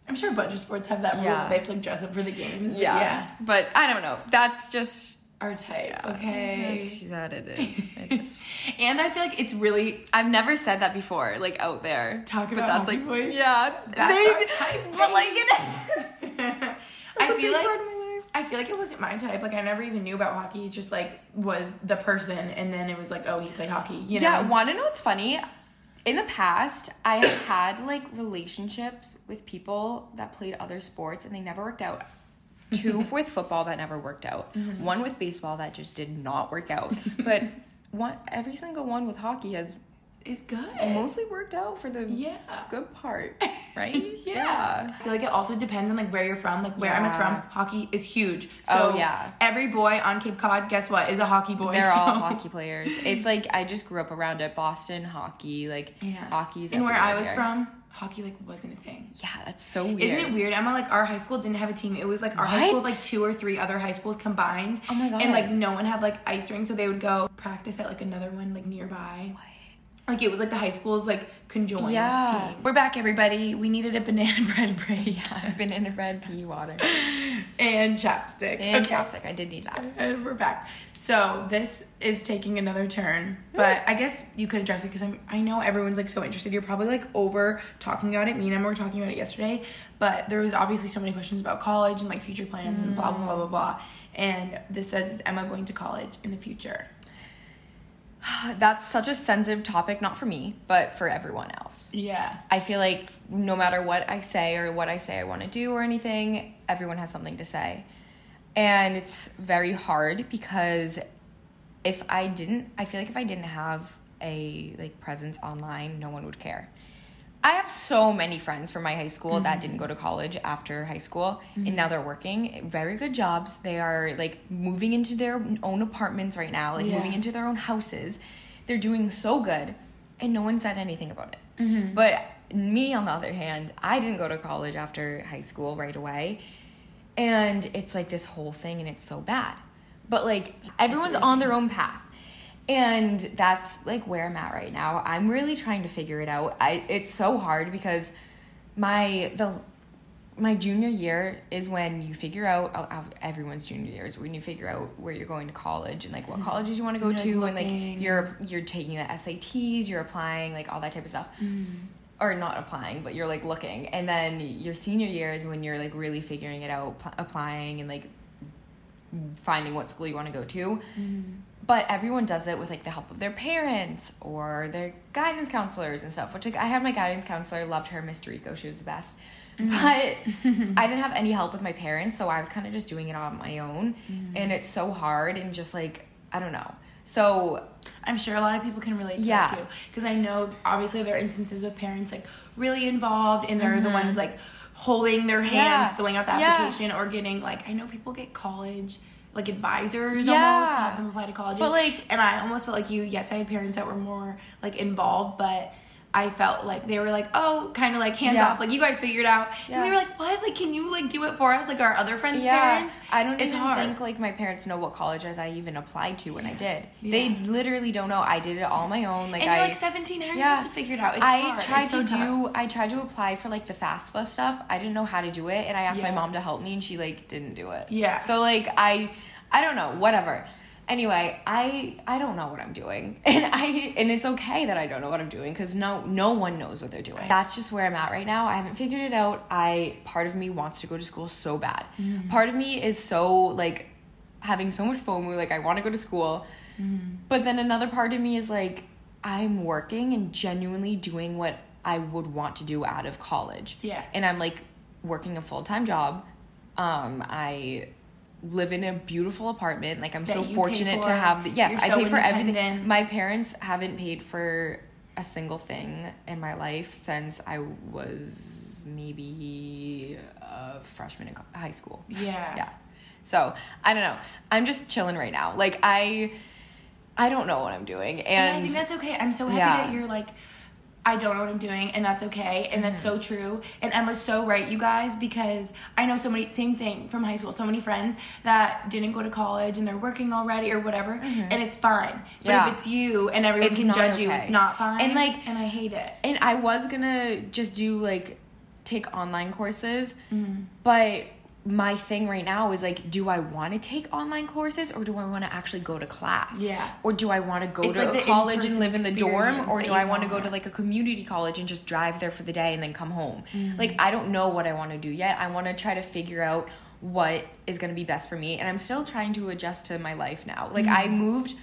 I'm sure a bunch of sports have that rule Yeah. that they have to like dress up for the games. but yeah. yeah. But I don't know. That's just Our type. Okay. That's that it is. It is. And I feel like it's really I've never said that before, like out there. Talk but about that's like boys? yeah, That's they, our type, But like it, I feel like part of my life. I feel like it wasn't my type. Like I never even knew about hockey. It just like was the person, and then it was like, oh, he played hockey. You know? yeah. Want to know what's funny? In the past, I have had like relationships with people that played other sports, and they never worked out. Two with football that never worked out. Mm-hmm. One with baseball that just did not work out. But one, every single one with hockey has It's good. mostly worked out for the Yeah. good part, right? Yeah. I feel like it also depends on like where you're from. Like where Emma's Yeah. from, hockey is huge. So Oh, yeah. every boy on Cape Cod, guess what, is a hockey boy. They're all hockey players. It's like I just grew up around it. Boston hockey, like Yeah. hockey's. And where I was here. from, hockey like wasn't a thing. Yeah, that's so weird. Isn't it weird, Emma? Like our high school didn't have a team. It was like our high school like two or three other high schools combined. Oh my God. And like no one had like ice rink, so they would go practice at like another one like nearby. Like it was like the high school's like conjoined Yeah. team. We're back, everybody. We needed a banana bread break. Yeah, banana bread, been in a red pea water and chapstick. and Okay. chapstick. I did need that. And we're back. So this is taking another turn, mm. but I guess you could address it because I'm. I know everyone's like so interested. You're probably like over talking about it. Me and Emma were talking about it yesterday, but there was obviously so many questions about college and like future plans and blah blah blah blah blah. And this says is Emma going to college in the future? that's such a sensitive topic, not for me, but for everyone else. Yeah. I feel like no matter what I say or what I say I want to do or anything, everyone has something to say. And it's very hard because if I didn't, I feel like if I didn't have a like presence online, no one would care. I have so many friends from my high school mm-hmm. that didn't go to college after high school mm-hmm. and now they're working very good jobs. They are like moving into their own apartments right now, like yeah. moving into their own houses. They're doing so good and no one said anything about it. Mm-hmm. But me on the other hand, I didn't go to college after high school right away. And it's like this whole thing and it's so bad. But like everyone's on their own path and that's like where i'm at right now. I'm really trying to figure it out. I it's so hard because my the my junior year is when you figure out everyone's junior year is when you figure out where you're going to college and like what mm-hmm. colleges you want to go to and like you're you're taking the SATs you're applying like all that type of stuff. Mm. or not applying but you're like looking. And then your senior year is when you're like really figuring it out pl- applying and like finding what school you want to go to. Mm but everyone does it with like the help of their parents or their guidance counselors and stuff which like i had my guidance counselor loved her miss rico she was the best mm-hmm. but i didn't have any help with my parents so i was kind of just doing it on my own mm-hmm. and it's so hard and just like i don't know so i'm sure a lot of people can relate to yeah. that too because i know obviously there are instances with parents like really involved and they're mm-hmm. the ones like holding their hands yeah. filling out the application yeah. or getting like i know people get college like advisors yeah. almost to help them apply to colleges. But like, and I almost felt like you. Yes, I had parents that were more like involved, but I felt like they were like, oh, kind of like hands yeah. off, like you guys figured out. Yeah. And we were like, what? Like, can you like do it for us, like our other friends' yeah. parents? I don't it's even hard. think like my parents know what colleges I even applied to when I did. They literally don't know. I did it all my own. Like and I like seventeen. How are you supposed to figure it out? It's hard. I hard. tried it's to so do. I tried to apply for like the FAFSA stuff. I didn't know how to do it, and I asked my mom to help me, and she like didn't do it. Yeah. So like I I don't know, whatever. Anyway, I I don't know what I'm doing. And I and it's okay that I don't know what I'm doing cuz no no one knows what they're doing. That's just where I'm at right now. I haven't figured it out. I part of me wants to go to school so bad. Mm. Part of me is so like having so much FOMO like I want to go to school. Mm. But then another part of me is like I'm working and genuinely doing what I would want to do out of college. Yeah. And I'm like working a full-time job. Um I live in a beautiful apartment. Like I'm that so fortunate to have the yes, I pay for everything. My parents haven't paid for a single thing in my life since I was maybe a freshman in high school. Yeah. Yeah. So, I don't know. I'm just chilling right now. Like I I don't know what I'm doing. And, and I think that's okay. I'm so happy yeah. that you're like I don't know what I'm doing, and that's okay, and that's mm-hmm. so true. And Emma's so right, you guys, because I know so many, same thing from high school, so many friends that didn't go to college and they're working already or whatever, mm-hmm. and it's fine. But yeah. if it's you and everyone it's can judge okay. you, it's not fine. And like, and I hate it. And I was gonna just do like take online courses, mm-hmm. but my thing right now is like, do I want to take online courses or do I want to actually go to class? Yeah. Or do I want to go it's to like a college and live in the dorm? Or do I want to go to like a community college and just drive there for the day and then come home? Mm-hmm. Like, I don't know what I want to do yet. I want to try to figure out what is going to be best for me. And I'm still trying to adjust to my life now. Like, mm-hmm. I moved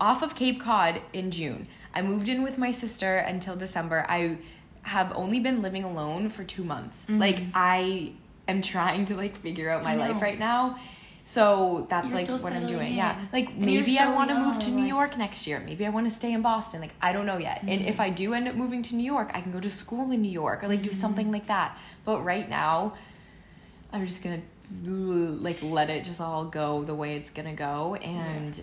off of Cape Cod in June. I moved in with my sister until December. I have only been living alone for two months. Mm-hmm. Like, I am trying to like figure out my life right now. So that's You're like what I'm doing. In. Yeah. Like maybe so I want to move to New like... York next year. Maybe I want to stay in Boston. Like I don't know yet. Mm-hmm. And if I do end up moving to New York, I can go to school in New York or like mm-hmm. do something like that. But right now, I'm just going to like let it just all go the way it's going to go and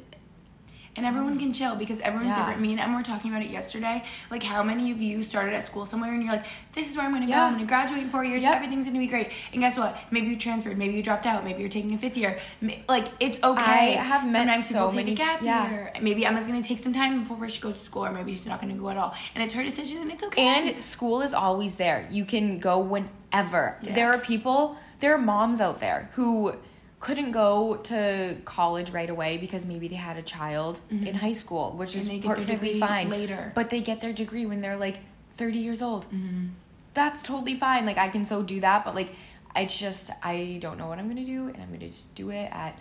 and everyone can chill because everyone's yeah. different. Me and Emma were talking about it yesterday. Like, how many of you started at school somewhere and you're like, this is where I'm gonna yeah. go. I'm gonna graduate in four years. Yep. Everything's gonna be great. And guess what? Maybe you transferred. Maybe you dropped out. Maybe you're taking a fifth year. Like, it's okay. I have met Sometimes so people many. Take a gap yeah. year. Maybe Emma's gonna take some time before she goes to school, or maybe she's not gonna go at all. And it's her decision, and it's okay. And school is always there. You can go whenever. There are people. There are moms out there who couldn't go to college right away because maybe they had a child mm-hmm. in high school, which and is perfectly fine. Later, but they get their degree when they're like thirty years old. Mm-hmm. That's totally fine. Like I can so do that, but like I just I don't know what I'm gonna do, and I'm gonna just do it at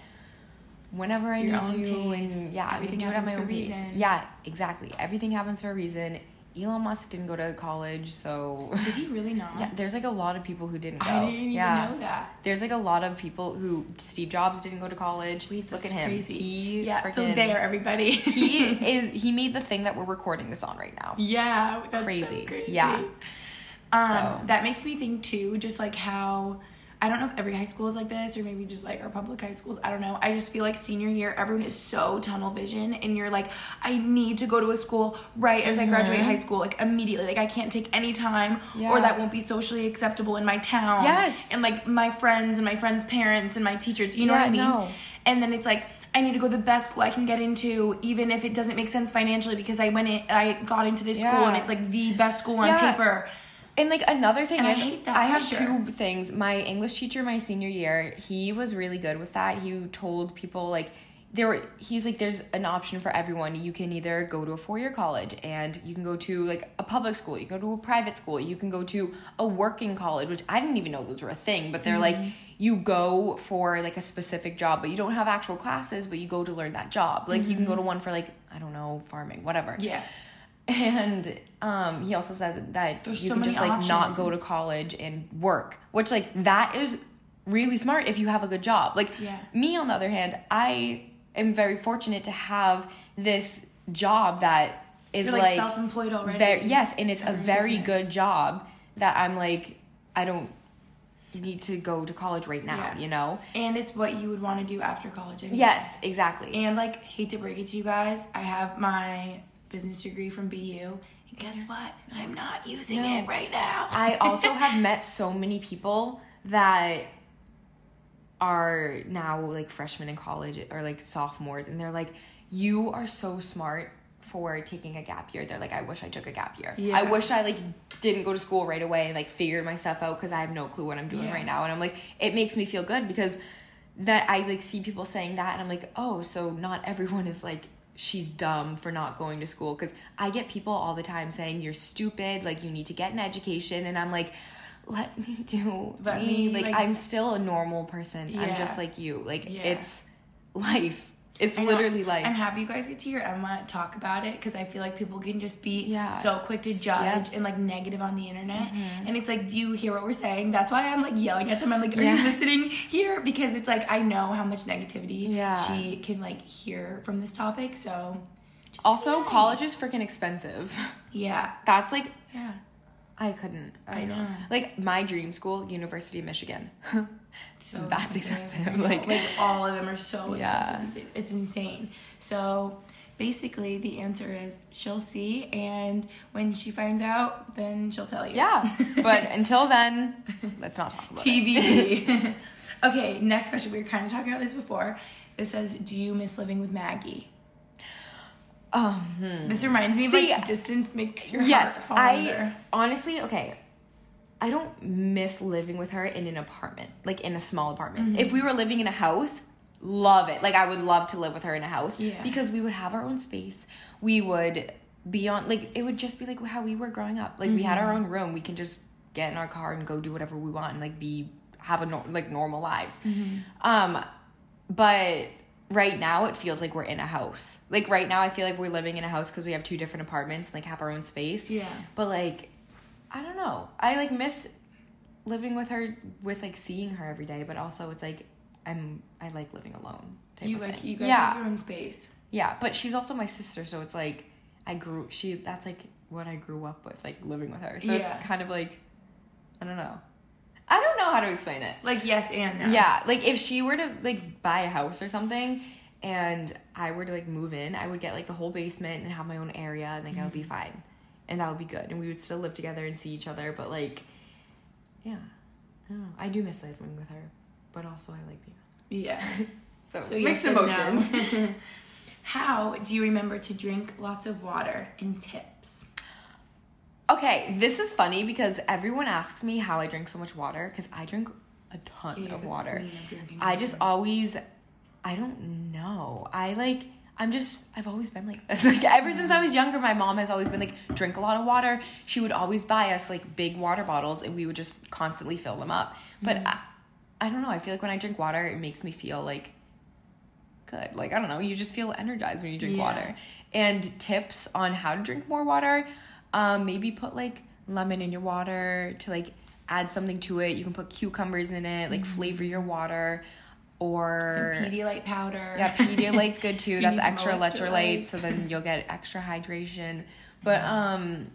whenever I Your need to. pace. And yeah, I Everything can do it at my own a pace. Yeah, exactly. Everything happens for a reason. Elon Musk didn't go to college, so Did he really not? yeah, there's like a lot of people who didn't go. I didn't even yeah. know that. There's like a lot of people who Steve Jobs didn't go to college. Wait, Look at him. Crazy. He yeah. So there, everybody. he is he made the thing that we're recording this on right now. Yeah, that's Crazy. crazy. crazy. Yeah. Um, So- that makes me think too, just like how I don't know if every high school is like this or maybe just like our public high schools. I don't know. I just feel like senior year, everyone is so tunnel vision, and you're like, I need to go to a school right as I graduate mm-hmm. high school, like immediately. Like I can't take any time, Yeah. or that won't be socially acceptable in my town. Yes. and like my friends and my friends' parents and my teachers. You know Yeah, what I mean? no. And then it's like. I need to go to the best school I can get into, even if it doesn't make sense financially, because I went in, I got into this school and it's like the best school on Yeah. paper. And like another thing And I is, hate that I have pressure. two things. My English teacher, my senior year, he was really good with that. He told people like there were. He's like, there's an option for everyone. You can either go to a four year college, and you can go to like a public school. You can go to a private school. You can go to a working college, which I didn't even know those were a thing. But they're like, mm-hmm. you go for like a specific job, but you don't have actual classes, but you go to learn that job. Like you can go mm-hmm. to one for like I don't know farming, whatever. Yeah. And um, he also said that There's you so can just like not go to college and work, which like that is really smart if you have a good job. Like Yeah. me, on the other hand, I am very fortunate to have this job that is You're like, self-employed already. Very, yes, and it's a very business. good job that I'm like I don't need to go to college right now. Yeah. You know? And it's what you would want to do after college. Anyway. Yes, exactly. And like, hate to break it to you guys, I have my business degree from BU. And guess what? I'm not using No. it right now. I also have met so many people that are now like freshmen in college or like sophomores and they're like you are so smart for taking a gap year they're like i wish i took a gap year Yeah. i wish i like didn't go to school right away and like figured my stuff out because i have no clue what i'm doing Yeah. right now and i'm like it makes me feel good because that i like see people saying that and i'm like oh so not everyone is like she's dumb for not going to school. Because i get people all the time saying you're stupid like you need to get an education. And i'm like let me do Let me, me, like, like- i'm still a normal person. I'm just like you. Like Yeah. it's life it's literally life I'm happy you guys get to hear Emma talk about it because I feel like people can just be Yeah. so quick to Yeah. Mm-hmm. judge and like negative on the internet. And it's like, do you hear what we're saying? That's why I'm like yelling at them. I'm like, are Yeah. you listening here? Because it's like I know how much negativity she can like hear from this topic. So just also college is freaking expensive Yeah. that's like Yeah. i couldn't i, I know. know. like my dream school university of michigan So That's I expensive, like- like all of them are so Yeah. expensive. It's insane. So basically, the answer is she'll see, and when she finds out, then she'll tell you. yeah but until then let's not talk about it TBD. okay, next question. We were kind of talking about this before. It says, "Do you miss living with Maggie?" oh This reminds me of See, like distance makes your yes heart fall i under. honestly okay i don't miss living with her in an apartment like in a small apartment Mm-hmm. if we were living in a house love it like i would love to live with her in a house Yeah. because we would have our own space we would be on like it would just be like how we were growing up like we had our Mm-hmm. own room we can just get in our car and go do whatever we want and like be have a nor- like normal lives Mm-hmm. um but right now it feels like we're in a house like right now i feel like we're living in a house because we have two different apartments and like have our own space Yeah. but like i don't know i like miss living with her with like seeing her every day but also it's like i'm i like living alone You like thing. you guys yeah have your own space. yeah but she's also my sister so it's like i grew she that's like what i grew up with like living with her so Yeah. it's kind of like i don't know i don't know how to explain it Like yes and no. yeah, like if she were to like buy a house or something and I were to like move in, I would get like the whole basement and have my own area and like I would be mm-hmm. fine. And that would be good. And we would still live together and see each other, but like yeah. I don't know. I do miss living with her, but also I like being Yeah. so, So mixed no. emotions. How do you remember to drink lots of water and tips? Okay, this is funny because everyone asks me how I drink so much water because I drink a ton Yeah, of water. of I just water. always, I don't know. I like, I'm just, I've always been like this. Like ever since I was younger, my mom has always been like, drink a lot of water. She would always buy us like big water bottles and we would just constantly fill them up. But Mm-hmm. I, I don't know. I feel like when I drink water, it makes me feel like good. Like I don't know, you just feel energized when you drink Yeah. water. And tips on how to drink more water, um, maybe put like lemon in your water to like add something to it. You can put cucumbers in it, like flavor your water, or Some Pedialyte powder. yeah, Pedialyte's good too. That's extra electrolytes, so then you'll get extra hydration. But um,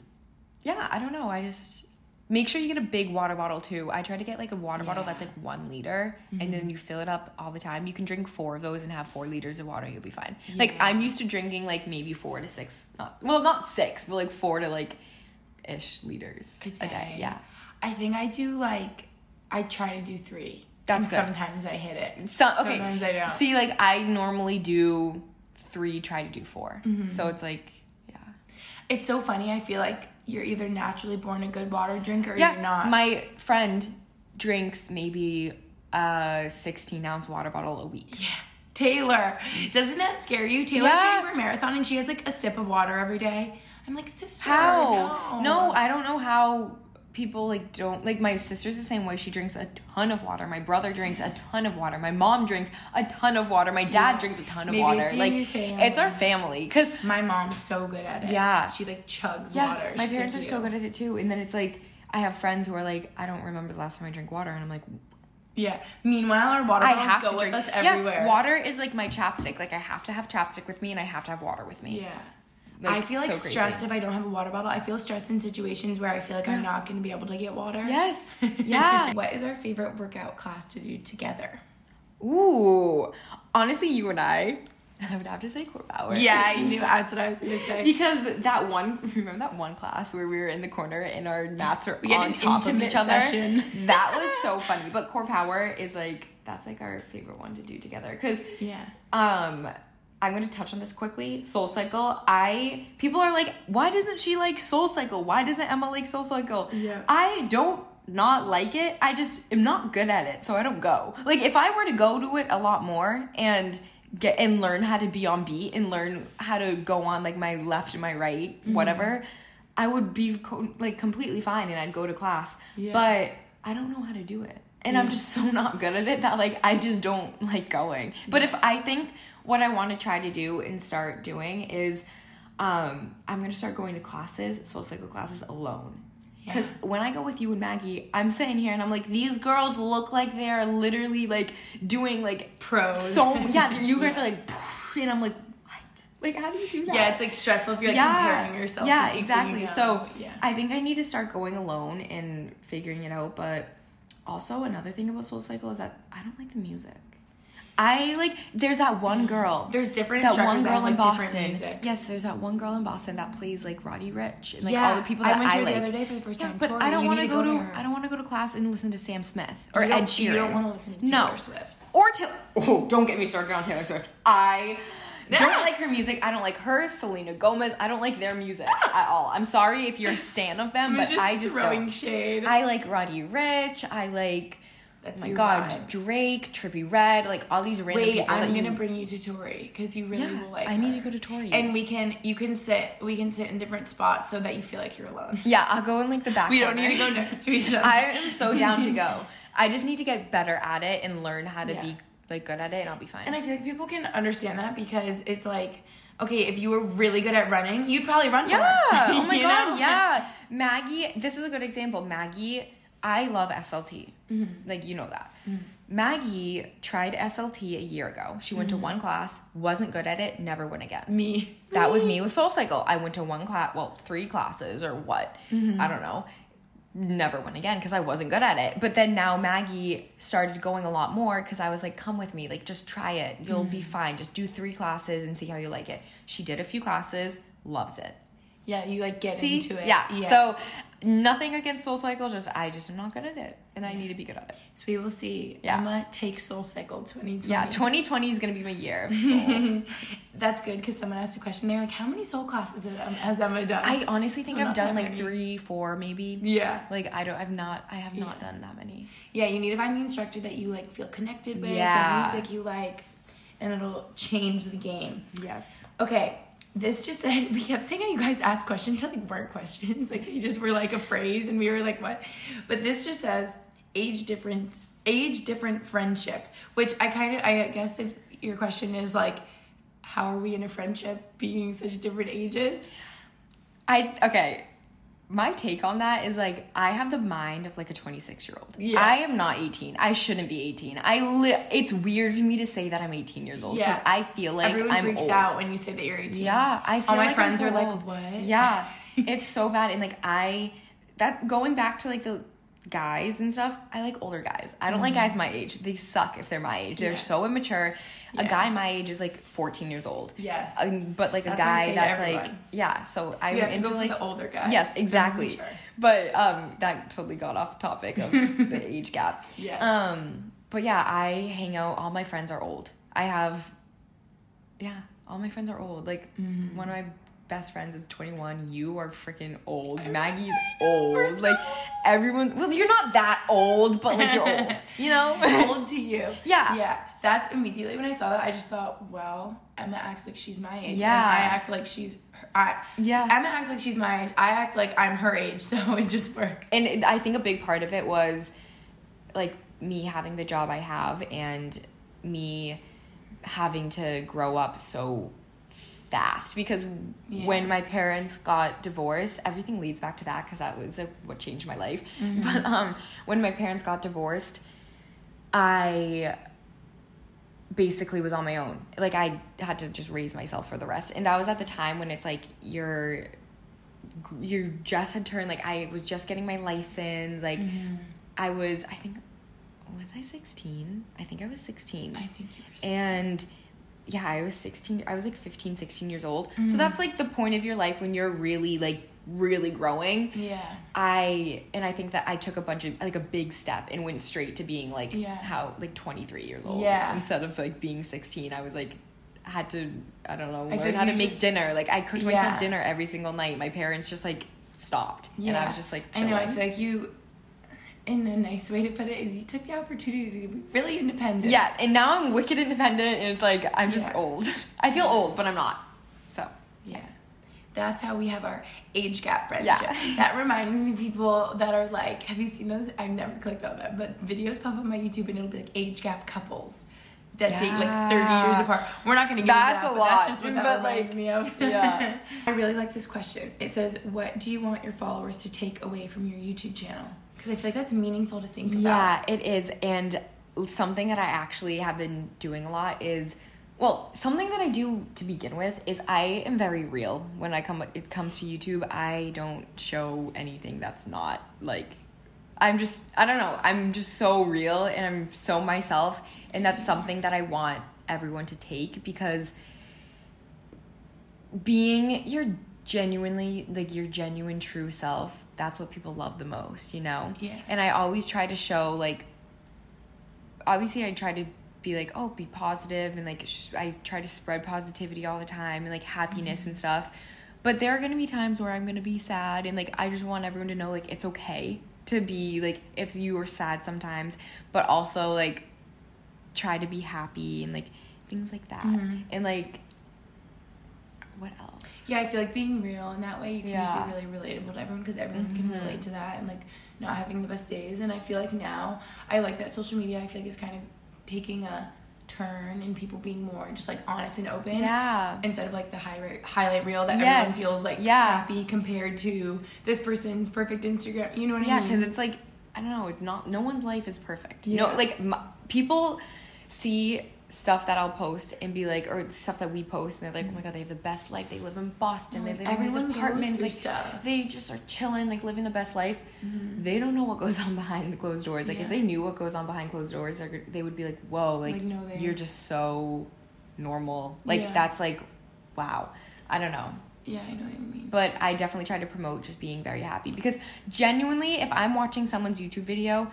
yeah, I don't know. I just make sure you get a big water bottle too. I try to get like a water bottle that's Mm-hmm. like one liter, and then you fill it up all the time. You can drink four of those and have four liters of water. You'll be fine. Like I'm used to drinking like maybe four to six, not well, not six, but like four to like ish liters a day. Yeah. I think I do like I try to do three. That's and good. Sometimes I hit it. So okay. Sometimes I don't. See, like I normally do three, try to do 4 Mm-hmm. So it's like, yeah. It's so funny. I feel like you're either naturally born a good water drinker or yeah, you're not. My friend drinks maybe a 16 ounce water bottle a week. yeah. Taylor, doesn't that scare you? Taylor's Yeah. training for a marathon and she has like a sip of water every day. I'm like, sister, How? no. No, I don't know how people like don't like my sister's the same way she drinks a ton of water my brother drinks a ton of water my mom drinks a ton of water my dad Yeah. drinks a ton of Maybe water it's like it's our family because My mom's so good at it. Yeah. She like chugs yeah water. my She's parents like are so good at it too and then it's like i have friends who are like i don't remember the last time i drank water and i'm like Yeah. Meanwhile, our water I bottles have go to with drink. us Yeah, everywhere. water is like my chapstick. Like I have to have chapstick with me, and I have to have water with me. Yeah. Like, I feel like so crazy. stressed if I don't have a water bottle. I feel stressed in situations where I feel like I'm not going to be able to get water. Yes. Yeah. what is our favorite workout class to do together? Ooh. Honestly, you and I, I would have to say CorePower. Yeah, I knew that's what I was going to say. Because that one, remember that one class where we were in the corner and our mats are We on top of each other? session. That was so funny. But CorePower is like that's like our favorite one to do together. Because Yeah. um I'm gonna touch on this quickly. SoulCycle. I people are like, why doesn't she like SoulCycle? Why doesn't Emma like SoulCycle? Yeah. I don't not like it. I just am not good at it, so I don't go. Like if I were to go to it a lot more and get and learn how to be on beat and learn how to go on like my left and my right, Mm-hmm. whatever, I would be co- like completely fine and I'd go to class. Yeah. But I don't know how to do it. And I'm just so not good at it that like I just don't like going. But if I think what I want to try to do and start doing is um I'm going to start going to classes, SoulCycle classes alone. Because Yeah. when I go with you and Maggie, I'm sitting here and I'm like, these girls look like they're literally like doing like Pros. So yeah, you guys are like, and I'm like, what? Like, how do you do that? Yeah, it's like stressful if you're like comparing yourself Yeah, exactly. you know. So yeah. I think I need to start going alone and figuring it out. But also another thing about SoulCycle is that I don't like the music. I like there's that one mm-hmm. girl. There's different that one that girl have, in like, different Boston. music. Yes, there's that one girl in Boston that plays like Roddy Ricch and like Yeah, all the people that I went to the like. other day for the first Yeah, time. but Tori, I don't want to to go to. to. I don't want to go to class and listen to Sam Smith or Ed Sheeran. you don't wanna listen to no. Taylor Swift. or Taylor. Oh, don't get me started on Taylor Swift. I don't like her music. I don't like her. Selena Gomez. I don't like their music at all. I'm sorry if you're a stan of them, but I just throwing don't. shade. I like Roddy Ricch. I like. That's oh my God, vibe. Drake, Trippie Redd, like all these random Wait, people. I'm gonna you, bring you to Tori because you really Yeah, will like. I need to go to Tori. and we can. You can sit. We can sit in different spots so that you feel like you're alone. Yeah, I'll go in like the back. We don't need to go next to each other. I am so down to go. I just need to get better at it and learn how to Yeah. be like good at it, and I'll be fine. And I feel like people can understand that because it's like, okay, if you were really good at running, you'd probably run more. Yeah. Oh my god. know? Yeah. Maggie. This is a good example. Maggie. I love SLT. Mm-hmm. Like you know that. Maggie tried SLT a year ago. She went to one class, wasn't good at it, never went again. Mm-hmm. Me. That was me with SoulCycle. I went to one class, well, three classes or what? Mm-hmm. I don't know. Never went again because I wasn't good at it. But then now Maggie started going a lot more because I was like, come with me, like just try it. You'll be Mm-hmm. fine. Just do three classes and see how you like it. She did a few classes, loves it. Yeah, you like get See? into it. Yeah. Yeah. So nothing against SoulCycle, just I just am not good at it. And I need to be good at it. So we will see. Yeah. Emma take SoulCycle 2020. Yeah, 2020 is gonna be my year. That's good because someone asked a question. They're like, "How many Soul classes um, has Emma- done?" I honestly think So I've done like many. three, four, maybe. Yeah. Like I don't I've not I have not Yeah. done that many. Yeah, you need to find the instructor that you like feel connected with, Yeah. the music you like, and it'll change the game. Yes. Okay, this just said we kept saying how you guys asked questions that like weren't questions, like they just were like a phrase, and we were like, what? But this just says age difference, age different friendship, which I kind of, I guess if your question is like, how are we in a friendship being such different ages? I okay. My take on that is like I have the mind of like a 26 year old. Yeah. I am not 18. I shouldn't be 18. I li- it's weird for me to say that I'm 18 years old because Yeah. I feel like Everyone I'm freaks old. out when you say that you're 18. Yeah, I feel All my like I'm friends so are like, old. "What?" Yeah, it's so bad. And like I, that going back to like the guys and stuff, I like older guys. I don't like guys my age. They suck if they're my age. They're Mm-hmm. Yeah. so immature. A guy my age is like 14 years old. Yes. Um, but like a That's I guy that's like yeah. So I'm You have to into like the older guys. Yes, exactly. But um, that totally got off topic of the age gap. Yeah. Um, but yeah, I hang out. All my friends are old. I have, yeah, all my friends are old. Like Mm-hmm. one of my best friends is 21. You are freaking old. Maggie's old. like everyone. Well, you're not that old, but like you're old. You know. old to you. Yeah. Yeah. That's immediately when I saw that, I just thought, well, Emma acts like she's my age. Yeah. I act like she's, her, I, Yeah. Emma acts like she's my age. I act like I'm her age. So it just works. and I think a big part of it was like me having the job I have and me having to grow up so fast because Yeah. when my parents got divorced everything leads back to that because that was like, what changed my life Mm-hmm. but um when my parents got divorced i basically was on my own like i had to just raise myself for the rest and that was at the time when it's like you're you just had turned like I was just getting my license. Like Mm-hmm. I was I think was I 16? I think I was 16. I think you're and yeah, I was 16. I was like 15, 16 years old. Mm-hmm. So that's like the point of your life when you're really like really growing. Yeah. I and I think that I took a bunch of like a big step and went straight to being like Yeah. how like 23 years old. Yeah. Instead of like being 16, I was like had to I don't know learn how to you make dinner. Like I cooked Yeah. myself dinner every single night. My parents just like stopped, and I was just like I know. I chilling. feel like you, in a nice way to put it, is you took the opportunity to be really independent. yeah, and now I'm wicked independent, and it's like I'm just Yeah. old. I feel old, but I'm not. So Yeah. That's how we have our age gap friendship. Yeah. That reminds me people that are like, have you seen those? I've never clicked on them, but videos pop up on my YouTube and it'll be like age gap couples that date like 30 years apart. We're not going to get That's into that, That's a but that's lot, just what that but, reminds like, me of. yeah. I really like this question. It says, what do you want your followers to take away from your YouTube channel? Because I feel like that's meaningful to think about. Yeah, it is. And something that I actually have been doing a lot is well, something that I do to begin with is I am very real when I come it comes to YouTube. I don't show anything that's not like I'm just I don't know. I'm just so real and I'm so myself and that's something that I want everyone to take because being your genuinely like your genuine true self that's what people love the most you know? Yeah. and i always try to show like obviously i try to be like oh be positive and like sh- i try to spread positivity all the time and like happiness mm-hmm. and stuff. But there are going to be times where i'm going to be sad and like i just want everyone to know like it's okay to be like if you are sad sometimes but also like try to be happy and like things like that. Mm-hmm. And like what else Yeah, I feel like being real in that way, you can Yeah. just be really relatable to everyone because everyone can Mm-hmm. relate to that and like not having the best days. And I feel like now I like that social media. I feel like is kind of taking a turn and people being more just like honest and open. Yeah. Instead of like the highlight highlight reel that Yes. everyone feels like Yeah. happy compared to this person's perfect Instagram. You know what yeah I mean? Yeah, because it's like i don't know it's not no one's life is perfect Yeah. no like m- people see stuff that i'll post and be like or stuff that we post and they're like oh my god they have the best life they live in boston they live in these apartments like stuff. Mm-hmm. they just are chilling like living the best life they don't know what goes on behind the closed doors like Yeah. if they knew what goes on behind closed doors they're, would be like whoa like, Like, no you're just so normal like Yeah. that's like wow i don't know yeah, I know what you mean. but I definitely try to promote just being very happy because genuinely, if I'm watching someone's YouTube video,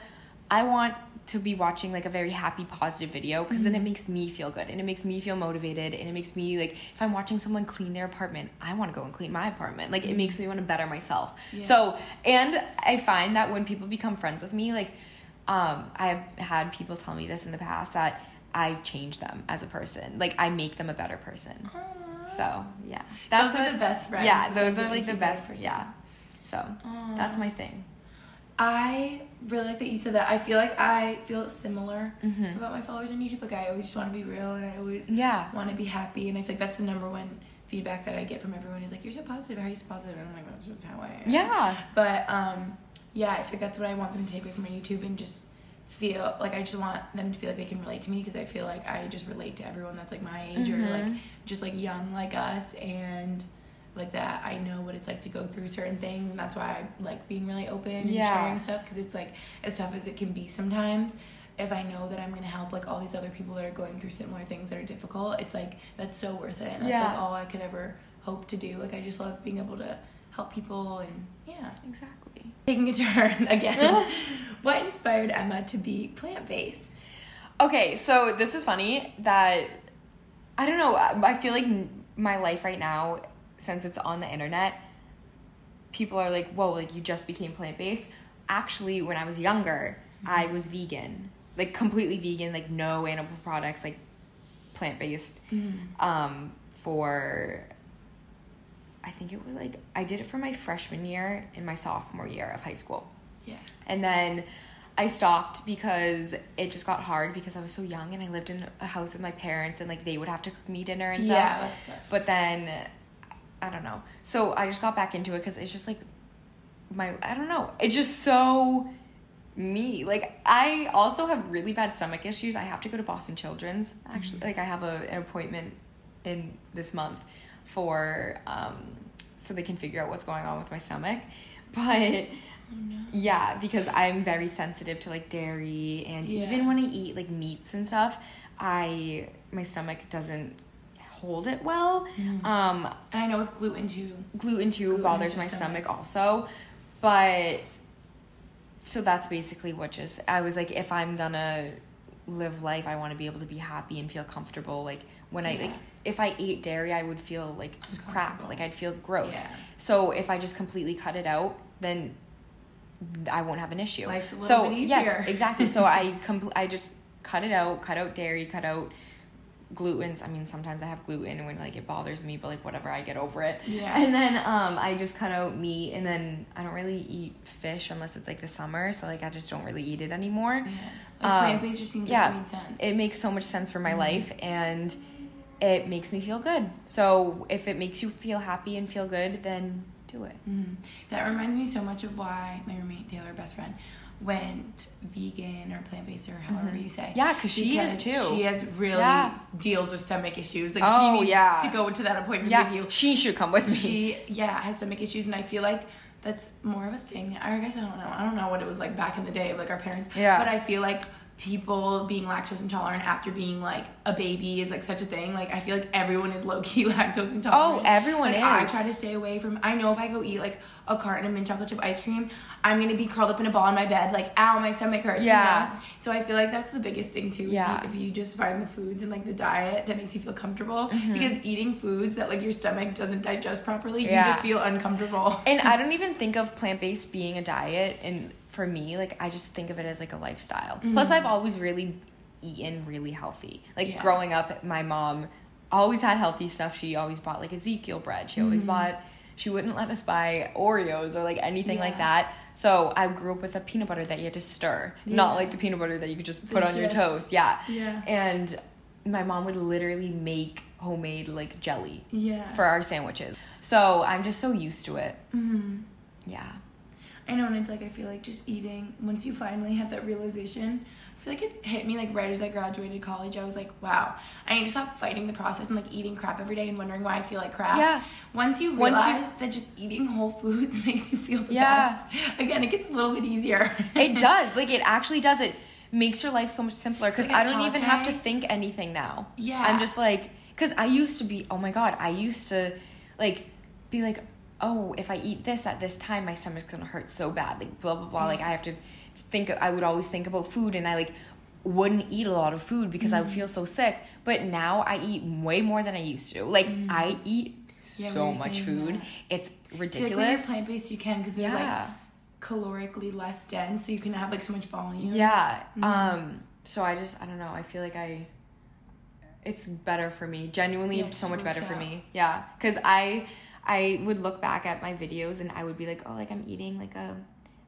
I want to be watching like a very happy, positive video because then it makes me feel good and it makes me feel motivated and it makes me like if I'm watching someone clean their apartment, I want to go and clean my apartment. Like it makes me want to better myself. So, and I find that when people become friends with me, like um, I've had people tell me this in the past that I change them as a person. Like I make them a better person. So yeah, Those are the best friends, Yeah, those are like the you a better best. person. Yeah, so that's my thing. I really like that you said that. I feel like I feel similar about my followers on YouTube. Like I always just want to be real and I always Yeah. want to be happy. And I think that's the number one feedback that I get from everyone is like, "You're so positive. How are you so positive?" And I'm like, "That's just how I am." Yeah. But um, yeah, I think that's what I want them to take away from my YouTube and just feel like I just want them to feel like they can relate to me because I feel like I just relate to everyone that's like my age or like just like young like us and like that I know what it's like to go through certain things and that's why I like being really open and Yeah. sharing stuff because it's like as tough as it can be sometimes if I know that I'm gonna help like all these other people that are going through similar things that are difficult it's like that's so worth it and that's Yeah. like all I could ever hope to do like I just love being able to help people and yeah Exactly. taking a turn again. what inspired Emma to be plant based? Okay, so this is funny that I don't know. I feel like my life right now, since it's on the internet, people are like, "Whoa, like you just became plant based." Actually, when I was younger, I was vegan, like completely vegan, like no animal products, like plant based. Um, for I think it was like I did it for my freshman year and my sophomore year of high school. Yeah. And then I stopped because it just got hard because I was so young and I lived in a house with my parents and like they would have to cook me dinner and stuff. Yeah, that's tough. But then I don't know. So I just got back into it because it's just like my I don't know. It's just so me. Like I also have really bad stomach issues. I have to go to Boston Children's actually. Like I have a, an appointment in this month for um so they can figure out what's going on with my stomach. But yeah, because I'm very sensitive to like dairy and Yeah. even when I eat like meats and stuff, I my stomach doesn't hold it well. Um And I know with gluten too. gluten too Gluten bothers my stomach. stomach. also but so that's basically what just i was like if i'm gonna live life i want to be able to be happy and feel comfortable like when i like if i ate dairy i would feel like crap like i'd feel gross Yeah. so if i just completely cut it out then i won't have an issue Life's a little so bit yes exactly so i compl- i just cut it out cut out dairy cut out glutens i mean sometimes i have gluten when like it bothers me but like whatever i get over it Yeah. and then um i just cut out meat and then i don't really eat fish unless it's like the summer so like i just don't really eat it anymore Like Um, plant based just seems yeah like it made sense. it makes so much sense for my Mm-hmm. life and it makes me feel good so if it makes you feel happy and feel good then do it Mhm. That reminds me so much of why my roommate Taylor, best friend, went vegan or plant based or however you say. Mm-hmm. Yeah, 'cause she is too. She has really Yeah. deals with stomach issues. Like Oh, she needs yeah. to go to that appointment yeah with you. she should come with me she yeah has stomach issues and i feel like that's more of a thing i guess i don't know i don't know what it was like back in the day like our parents Yeah. but i feel like people being lactose intolerant after being like a baby is like such a thing like i feel like everyone is low-key lactose intolerant Oh, everyone like, i try to stay away from i know if i go eat like a carton of mint chocolate chip ice cream i'm gonna be curled up in a ball in my bed like ow my stomach hurts you Yeah. know? so i feel like that's the biggest thing too Yeah. if you just find the foods and like the diet that makes you feel comfortable Mm-hmm. because eating foods that like your stomach doesn't digest properly Yeah. you just feel uncomfortable and I don't even think of plant based being a diet. And for me, like I just think of it as like a lifestyle. Plus, I've always really eaten really healthy. Like Yeah. growing up, my mom always had healthy stuff. She always bought like Ezekiel bread. She always bought. She wouldn't let us buy Oreos or like anything like that. So I grew up with a peanut butter that you had to stir, not like the peanut butter that you could just The put on your toast. Yeah. Yeah. And my mom would literally make homemade like jelly Yeah. for our sandwiches. So I'm just so used to it. Mm-hmm. Yeah. I know, and it's like I feel like just eating. Once you finally have that realization, feel like it hit me like right as I graduated college. I was like, wow, I need to stop fighting the process and like eating crap every day and wondering why I feel like crap. Yeah. Once you Once you- realize that just eating whole foods makes you feel the Yeah. best, again, it gets a little bit easier. It does. Like it actually does. It makes your life so much simpler because Like I don't even have to think anything now. Yeah. I'm just like because I used to be. Oh my god, I used to like be like, oh, if I eat this at this time, my stomach's gonna hurt so bad. Like blah blah blah. Like I have to think. I would always think about food, and I like wouldn't eat a lot of food because I would Mm-hmm. feel so sick. But now I eat way more than I used to. Like I eat. Yeah, so much food. that. It's feel like when you're plant based, you can because they're Yeah. like calorically less dense, so you can have like so much volume. Yeah. Mm-hmm. Um so I just I don't know. I feel like I it's better for me. Genuinely Yeah, so much better works for me. Yeah. Cuz I I would look back at my videos and I would be like, "Oh, like I'm eating like a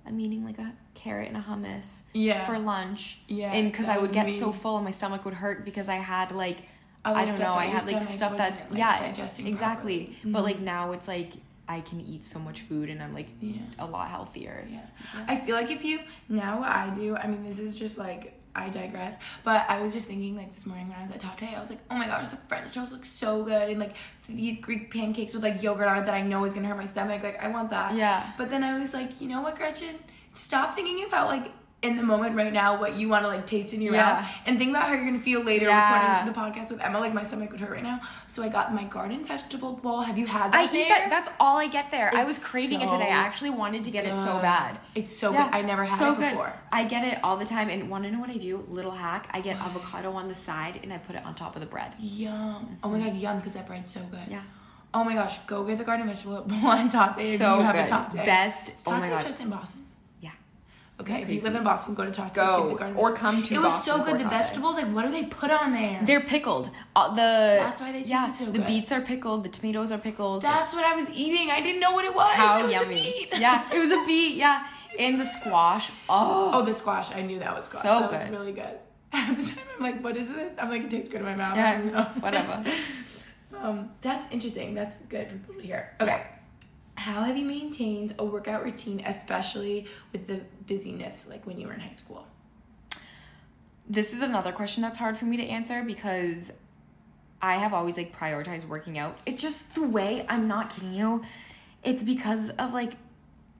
I'm eating like a carrot and a hummus Yeah. for lunch. Yeah, and because I would get me. so full and my stomach would hurt because I had like Other I don't know I had like stuff that like, yeah digesting exactly. Mm-hmm. But like now it's like I can eat so much food and I'm like Yeah. a lot healthier. Yeah. I feel like if you now what I do, I mean this is just like I digress, but I was just thinking like this morning when I was at Tatte, I was like, oh my gosh, the French toast looks so good, and like these Greek pancakes with like yogurt on it that I know is gonna hurt my stomach, like I want that. Yeah. But then I was like, you know what, Gretchen, stop thinking about like in the moment right now what you want to like taste in your Yeah. mouth and think about how you're gonna feel later Yeah. recording the podcast with Emma. Like my stomach would hurt right now, so I got my garden vegetable bowl. Have you had that? I eat that. That's all I get there. I was It's craving it today. I actually wanted to get it so bad. It's so Yeah, good. I never had so it good. before. I get it all the time. And want to know what I do? Little hack. I get avocado on the side and I put it on top of the bread. Yum. Oh my god, yum, because that bread's so good. Yeah. Oh my gosh, go get the garden vegetable bowl and Tatte if So you have good. a Tatte. Best- Is oh my God. just in Boston? Okay, if you live in Boston, go to Tatte. Go, the garden or come to Boston. It was Boston so good. The vegetables, like, what do they put on there? They're pickled. Uh, the That's why they tasted yeah, so good. The beets are pickled. The tomatoes are pickled. That's what I was eating. I didn't know what it was. How it was yummy! A beet. Yeah, it was a beet. Yeah, and the squash. Oh, Oh, the squash. I knew that was squash. So that was good. really good. At the time, I'm like, what is this? I'm like, it tastes good in my mouth. Yeah, whatever. Um, that's interesting. That's good for people to hear. Okay. How have you maintained a workout routine, especially with the busyness, like when you were in high school? This is another question that's hard for me to answer because I have always like prioritized working out. It's just the way I'm not kidding you. It's because of like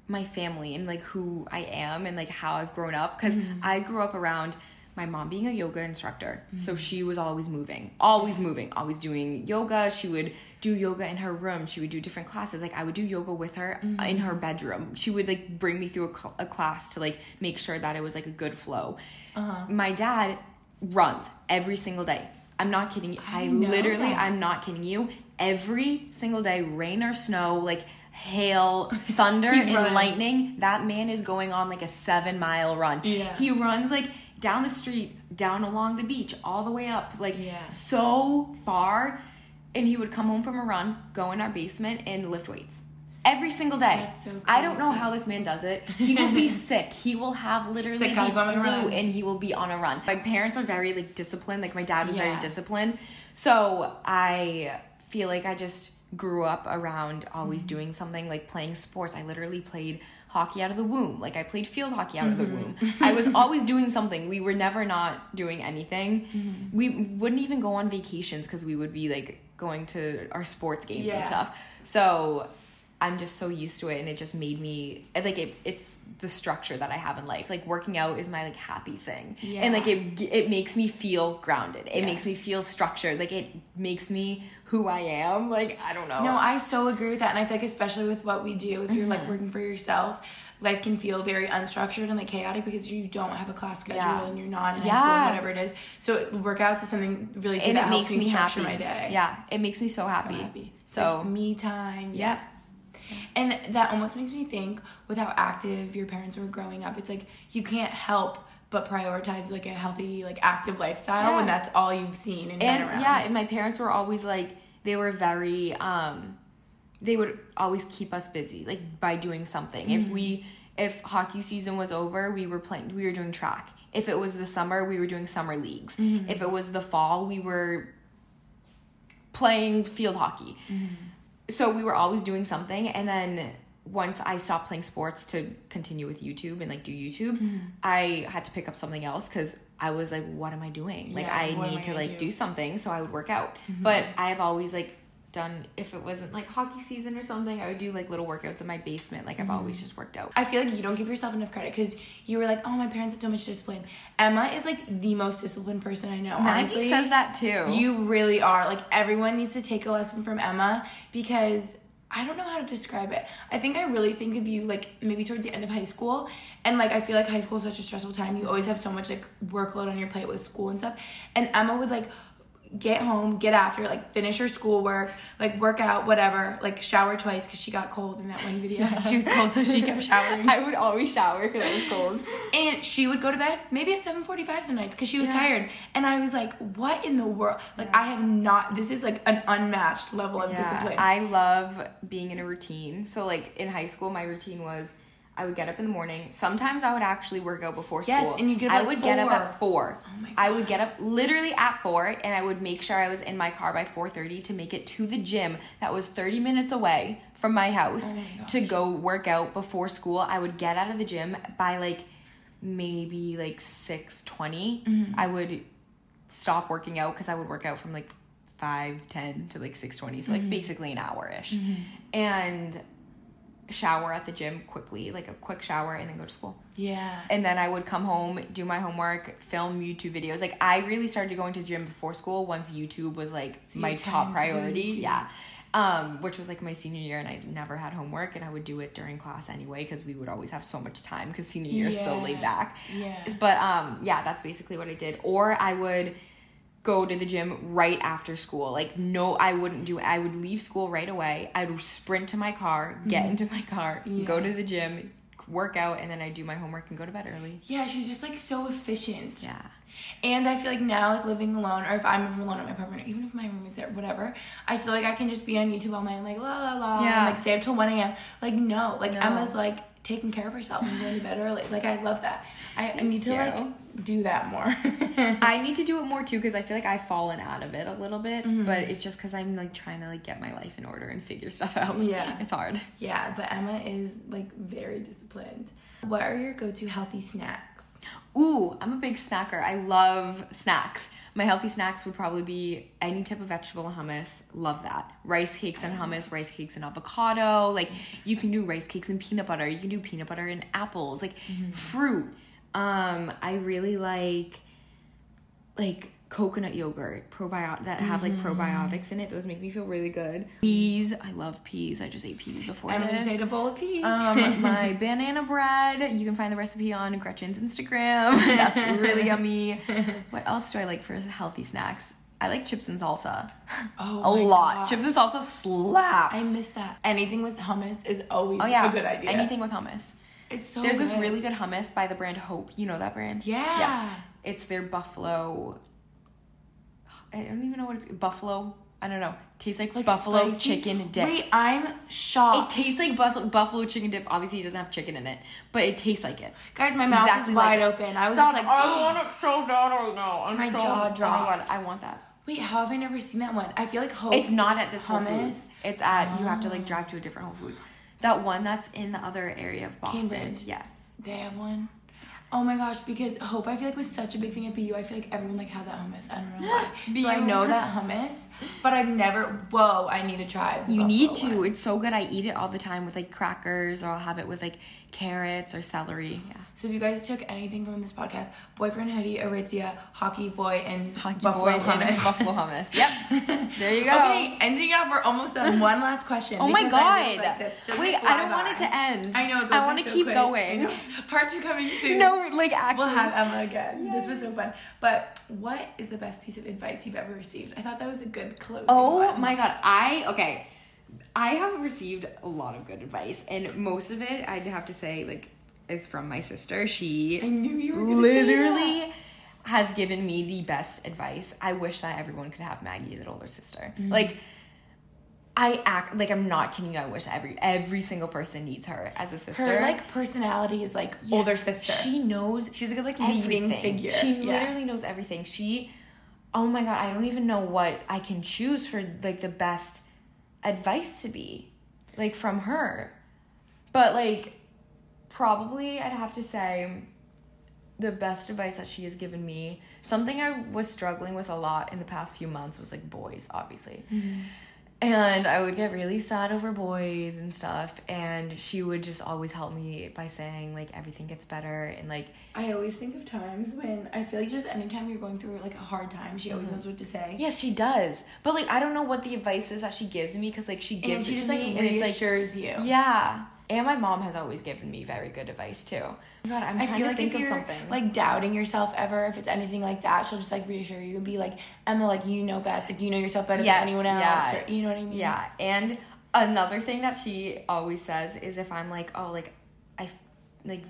my family and like who I am and like how I've grown up because mm-hmm. I grew up around my mom being a yoga instructor. So mm-hmm. she was always moving, always moving, always doing yoga. She would do yoga in her room. She would do different classes. Like I would do yoga with her mm-hmm. in her bedroom. She would like bring me through a, cl- a class to like make sure that it was like a good flow. Uh-huh. My dad runs every single day. I'm not kidding you. I, know literally, that. I'm not kidding you. Every single day, rain or snow, like hail, thunder, and running. lightning, that man is going on like a seven mile run. Yeah. He runs like down the street, down along the beach, all the way up, like Yeah. so far. And he would come home from a run, go in our basement, and lift weights. Every single day. So I don't know how this man does it. He will be sick. He will have literally Sick, the gotta go on a flu and he will be on a run. My parents are very like disciplined. Like my dad was Yeah. very disciplined. So I feel like I just grew up around always Mm-hmm. doing something like playing sports. I literally played hockey out of the womb. Like I played field hockey out of the Mm-hmm. womb. I was always doing something. We were never not doing anything. Mm-hmm. We wouldn't even go on vacations because we would be like going to our sports games and stuff. So I'm just so used to it and it just made me like it it's the structure that I have in life. Like working out is my like happy thing. And like it it makes me feel grounded. It Yeah. makes me feel structured. Like it makes me who I am. Like I don't know. No, I so agree with that, and I feel like especially with what we do, if you're Mm-hmm. like working for yourself, life can feel very unstructured and like chaotic because you don't have a class schedule Yeah. and you're not in high school, Yeah. or whatever it is. So workouts is something really and that it helps makes me structure happy. my day. Yeah, it makes me so So happy. happy. So like me time. Yep. And that almost makes me think with how active your parents were growing up, it's like you can't help but prioritize like a healthy, like active lifestyle Yeah. when that's all you've seen and, and been around. yeah and my parents were always like they were very um they would always keep us busy like by doing something. If we if hockey season was over we were playing we were doing track. If it was the summer we were doing summer leagues. If it was the fall we were playing field hockey. So we were always doing something and then once i stopped playing sports to continue with youtube and like do youtube Mm-hmm. i had to pick up something else because i was like what am i doing? Like Yeah, i need I to like do? Mm-hmm. do something so i would work out. But i have always like done if it wasn't like hockey season or something i would do like little workouts in my basement like i've Mm-hmm. always just worked out I feel like you don't give yourself enough credit because you were like, oh, my parents had so much discipline. Emma is like the most disciplined person I know. Maggie Honestly, says that too You really are. Like everyone needs to take a lesson from Emma because I don't know how to describe it. I think I really think of you like maybe towards the end of high school and like I feel like high school is such a stressful time. You always have so much like workload on your plate with school and stuff. And Emma would like get home, get after, like finish her schoolwork, like work out, whatever, like shower twice because she got cold in that one video. she was cold, so she kept showering. i would always shower because it was cold And she would go to bed maybe at 7:45 some nights because she was Yeah. tired. And I was like, "What in the world? Like, I have not. This is like an unmatched level of discipline." I love being in a routine. So like in high school, my routine was I would get up in the morning. Sometimes I would actually work out before Yes, school. Yes, and you'd get up I at would get up four. at four. Oh my God. I would get up literally at four, and I would make sure I was in my car by four thirty to make it to the gym that was thirty minutes away from my house Oh my to go work out before school. I would get out of the gym by like maybe like six Mm-hmm. I would stop working out because I would work out from like five ten to like six twenty, so Mm-hmm. like basically an hour ish, and shower at the gym quickly, like a quick shower, and then go to school. Yeah. And then I would come home, do my homework, film YouTube videos. Like I really started going to the gym before school once YouTube was like you my top time to priority. Yeah. Um, which was like my senior year, and I never had homework, and I would do it during class anyway because we would always have so much time because senior year is so laid back. Yeah. But um, yeah, that's basically what I did. Or I would go to the gym right after school. Like no, I wouldn't do it. I would leave school right away. I'd sprint to my car, get into my car, go Mm-hmm. To the gym, work out, and then I do my homework and go to bed early. Yeah, she's just like so efficient. Yeah. And I feel like now, like living alone, or if I'm ever alone at my apartment, or even if my roommate's there, whatever, I feel like I can just be on YouTube all night, like la la la, Yeah. and like stay up till one a.m. Like no, like No. Emma's like taking care of herself and going to bed early. Like I love that. I, I need to you. like do that more. I need to do it more too because I feel like I've fallen out of it a little bit, Mm-hmm. but it's just because I'm like trying to like get my life in order and figure stuff out. Yeah. it's hard. yeah, but Emma is like very disciplined. What are your go-to healthy snacks? Ooh, I'm a big snacker. I love snacks. My healthy snacks would probably be any type of vegetable and hummus. Love that. Rice cakes and hummus, rice cakes and avocado. Like you can do rice cakes and peanut butter. You can do peanut butter and apples. Like fruit. Um, I really like like coconut yogurt probiotic that have like probiotics in it. Those make me feel really good. Peas. I love peas. I just ate peas before I'm this. gonna a bowl of peas. Um, my banana bread. You can find the recipe on Gretchen's Instagram. That's really yummy. What else do I like for healthy snacks? I like chips and salsa. oh a lot. gosh. Chips and salsa slaps. I miss that. Anything with hummus is always Oh yeah, a good idea. Anything with hummus. It's so good. There's this really good hummus by the brand Hope. You know that brand? Yeah. Yes. It's their buffalo. I don't even know what it's buffalo. I don't know. Tastes like, Like buffalo spicy? chicken dip. Wait, I'm shocked. It tastes like bus- buffalo chicken dip. Obviously, it doesn't have chicken in it, but it tastes like it. Guys, my mouth Exactly is like wide it. open. I was Stop. just like, I want it so bad right now. I'm My so, oh jaw Oh my dropped. god, I want that. wait, how have I never seen that one? I feel like Hope. It's not at this Whole. Foods. It's at you have to like ah. drive to a different Whole Foods. That one that's in the other area of Boston. Cambridge. Yes. They have one. Oh my gosh, because Hope I feel like was such a big thing at BU. I feel like everyone like had that hummus. I don't know why. so I know that hummus, but I've never. Whoa, I need to try. You need to. one. It's so good. I eat it all the time with like crackers, or I'll have it with like carrots or celery. Yeah. So if you guys took anything from this podcast, boyfriend hoodie, Aritzia, hockey boy, and Hockey buffalo boy hummus. buffalo hummus. Yep. There you go. Okay, ending off. We're almost done. One last question. Oh my because I really god. like this. Wait, I don't fly want it to end. I know. I want to so keep quick. going. Part two coming soon. No, like actually. We'll have Emma again. This was so fun. But what is the best piece of advice you've ever received? I thought that was a good closing. Oh one. my god, I okay. I have received a lot of good advice, and most of it I'd have to say like is from my sister. She I knew you were literally has given me the best advice. I wish that everyone could have Maggie as an older sister. Mm-hmm. Like I act like I'm not kidding you. I wish every every single person needs her as a sister. Her like personality is like older sister. She knows. She's a good like leading figure. She Yeah. literally knows everything. She, oh my god, I don't even know what I can choose for like the best advice to be, like from her. But like, probably I'd have to say, the best advice that she has given me, something I was struggling with a lot in the past few months was like boys, obviously. Mm-hmm. And I would get really sad over boys and stuff. And she would just always help me by saying, like, everything gets better. And, like, I always think of times when I feel like just anytime you're going through like a hard time, she Mm-hmm. always knows what to say. yes, she does. But, like, I don't know what the advice is that she gives me because, like, she gives and she it just to like me. And it's like, reassures you. yeah. And my mom has always given me very good advice, too. God, I'm I trying feel to like think of something. like doubting yourself ever, if it's anything like that, she'll just like reassure you and be like, Emma, like you know best, like you know yourself better Yes, than anyone else. yeah. Or, you know what I mean? Yeah, and another thing that she always says is if I'm like, oh, like I, like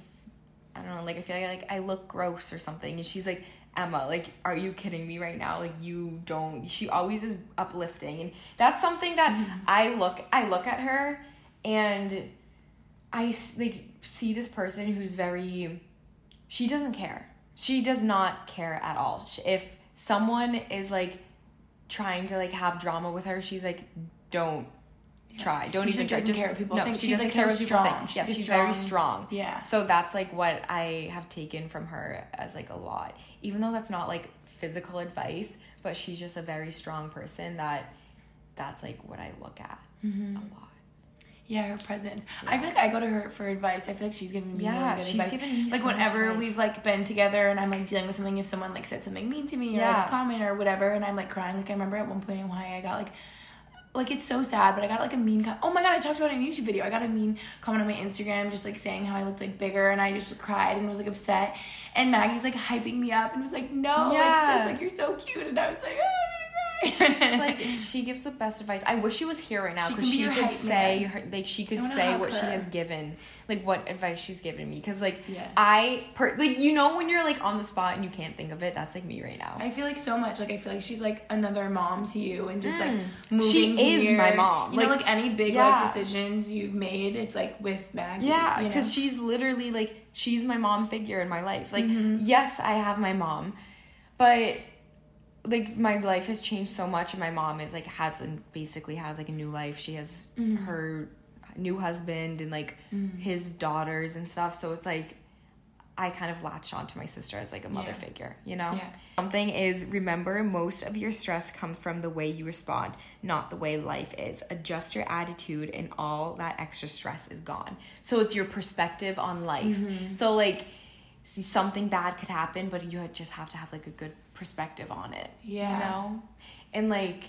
I don't know, like I feel like, like I look gross or something, and she's like, Emma, like, are you kidding me right now? Like you don't. She always is uplifting, and that's something that mm-hmm. I look, I look at her, and I like see this person who's very she doesn't care. She does not care at all. If someone is like trying to like have drama with her, she's like don't try. Don't She, even try. Just care what people no, think. she She's, doesn't like, care what people think. Yes, She's she's very strong. strong. Yeah. So that's like what I have taken from her as like a lot. Even though that's not like physical advice, but she's just a very strong person that that's like what I look at Mm-hmm. a lot. Yeah, her presence. I feel like I go to her for advice. I feel like she's giving me Yeah, really good she's advice. given me like so whenever we've like been together and I'm like dealing with something, if someone like said something mean to me or like a comment or whatever, and I'm like crying. Like I remember at one point in why I got like. Like it's so sad, but I got like a mean. Com- oh my god! I talked about it in a YouTube video. I got a mean comment on my Instagram, just like saying how I looked like bigger, and I just cried and was like upset. And Maggie's like hyping me up and was like, "No, Yeah. like sis, like you're so cute," and I was like, "Oh, I'm gonna cry." She's like she gives the best advice. I wish she was here right now She because can she, could say her, like she could say what she has given, like what advice she's given me. Because like Yeah. I per, like you know when you're like on the spot and you can't think of it. That's like me right now. I feel like so much. Like I feel like she's like another mom to you, and just like moving. Mm. She is my mom. You know, Like, like any big yeah. life decisions you've made, it's like with Maggie. Yeah, you know? because she's literally like she's my mom figure in my life. Like, Mm-hmm. yes, I have my mom, but like my life has changed so much, and my mom is like has and basically has like a new life. She has Mm-hmm. her new husband and like his daughters and stuff. So it's like I kind of latched onto my sister as like a mother Yeah. figure, you know? Yeah. Something is remember most of your stress comes from the way you respond, not the way life is. Adjust your attitude and all that extra stress is gone. So it's your perspective on life. Mm-hmm. So like see, something bad could happen, but you just have to have like a good perspective on it. Yeah. You know? And like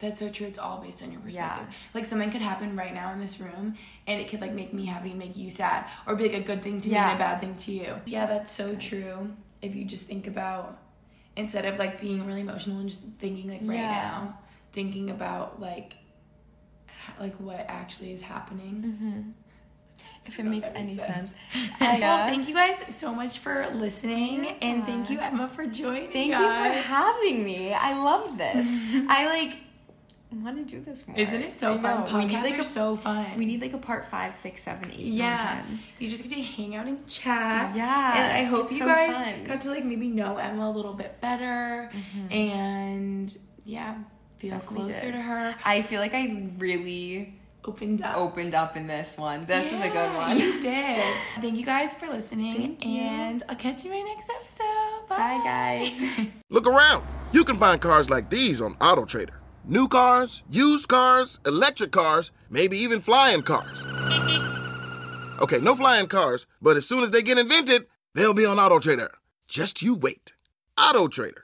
That's so true. It's all based on your perspective. Yeah. Like something could happen right now in this room, and it could like make me happy, make you sad, or be like a good thing to me and a bad thing to you. Yeah, that's so true. If you just think about instead of like being really emotional and just thinking like right Yeah. now, thinking about like like what actually is happening. Mm-hmm. If it makes any sense. I, Well, thank you guys so much for listening, and thank you Emma for joining. Thank us. you for having me. I love this. I like want to do this more. Isn't it so I fun? know. Podcasts We need like are a so fun. We need like a part five, six, seven, eight, Yeah, nine, ten. you just get to hang out and chat. Yeah, and I hope you so guys fun. got to like maybe know Emma a little bit better, and yeah, feel Mm-hmm. Definitely closer did. to her. I feel like I really Opened up. opened up in this one. This is a good one. You did. Thank you guys for listening, Thank you. and I'll catch you in my next episode. Bye, Bye, guys. Look around. You can find cars like these on AutoTrader. New cars, used cars, electric cars, maybe even flying cars. Okay, no flying cars, but as soon as they get invented, they'll be on AutoTrader. Just you wait. AutoTrader.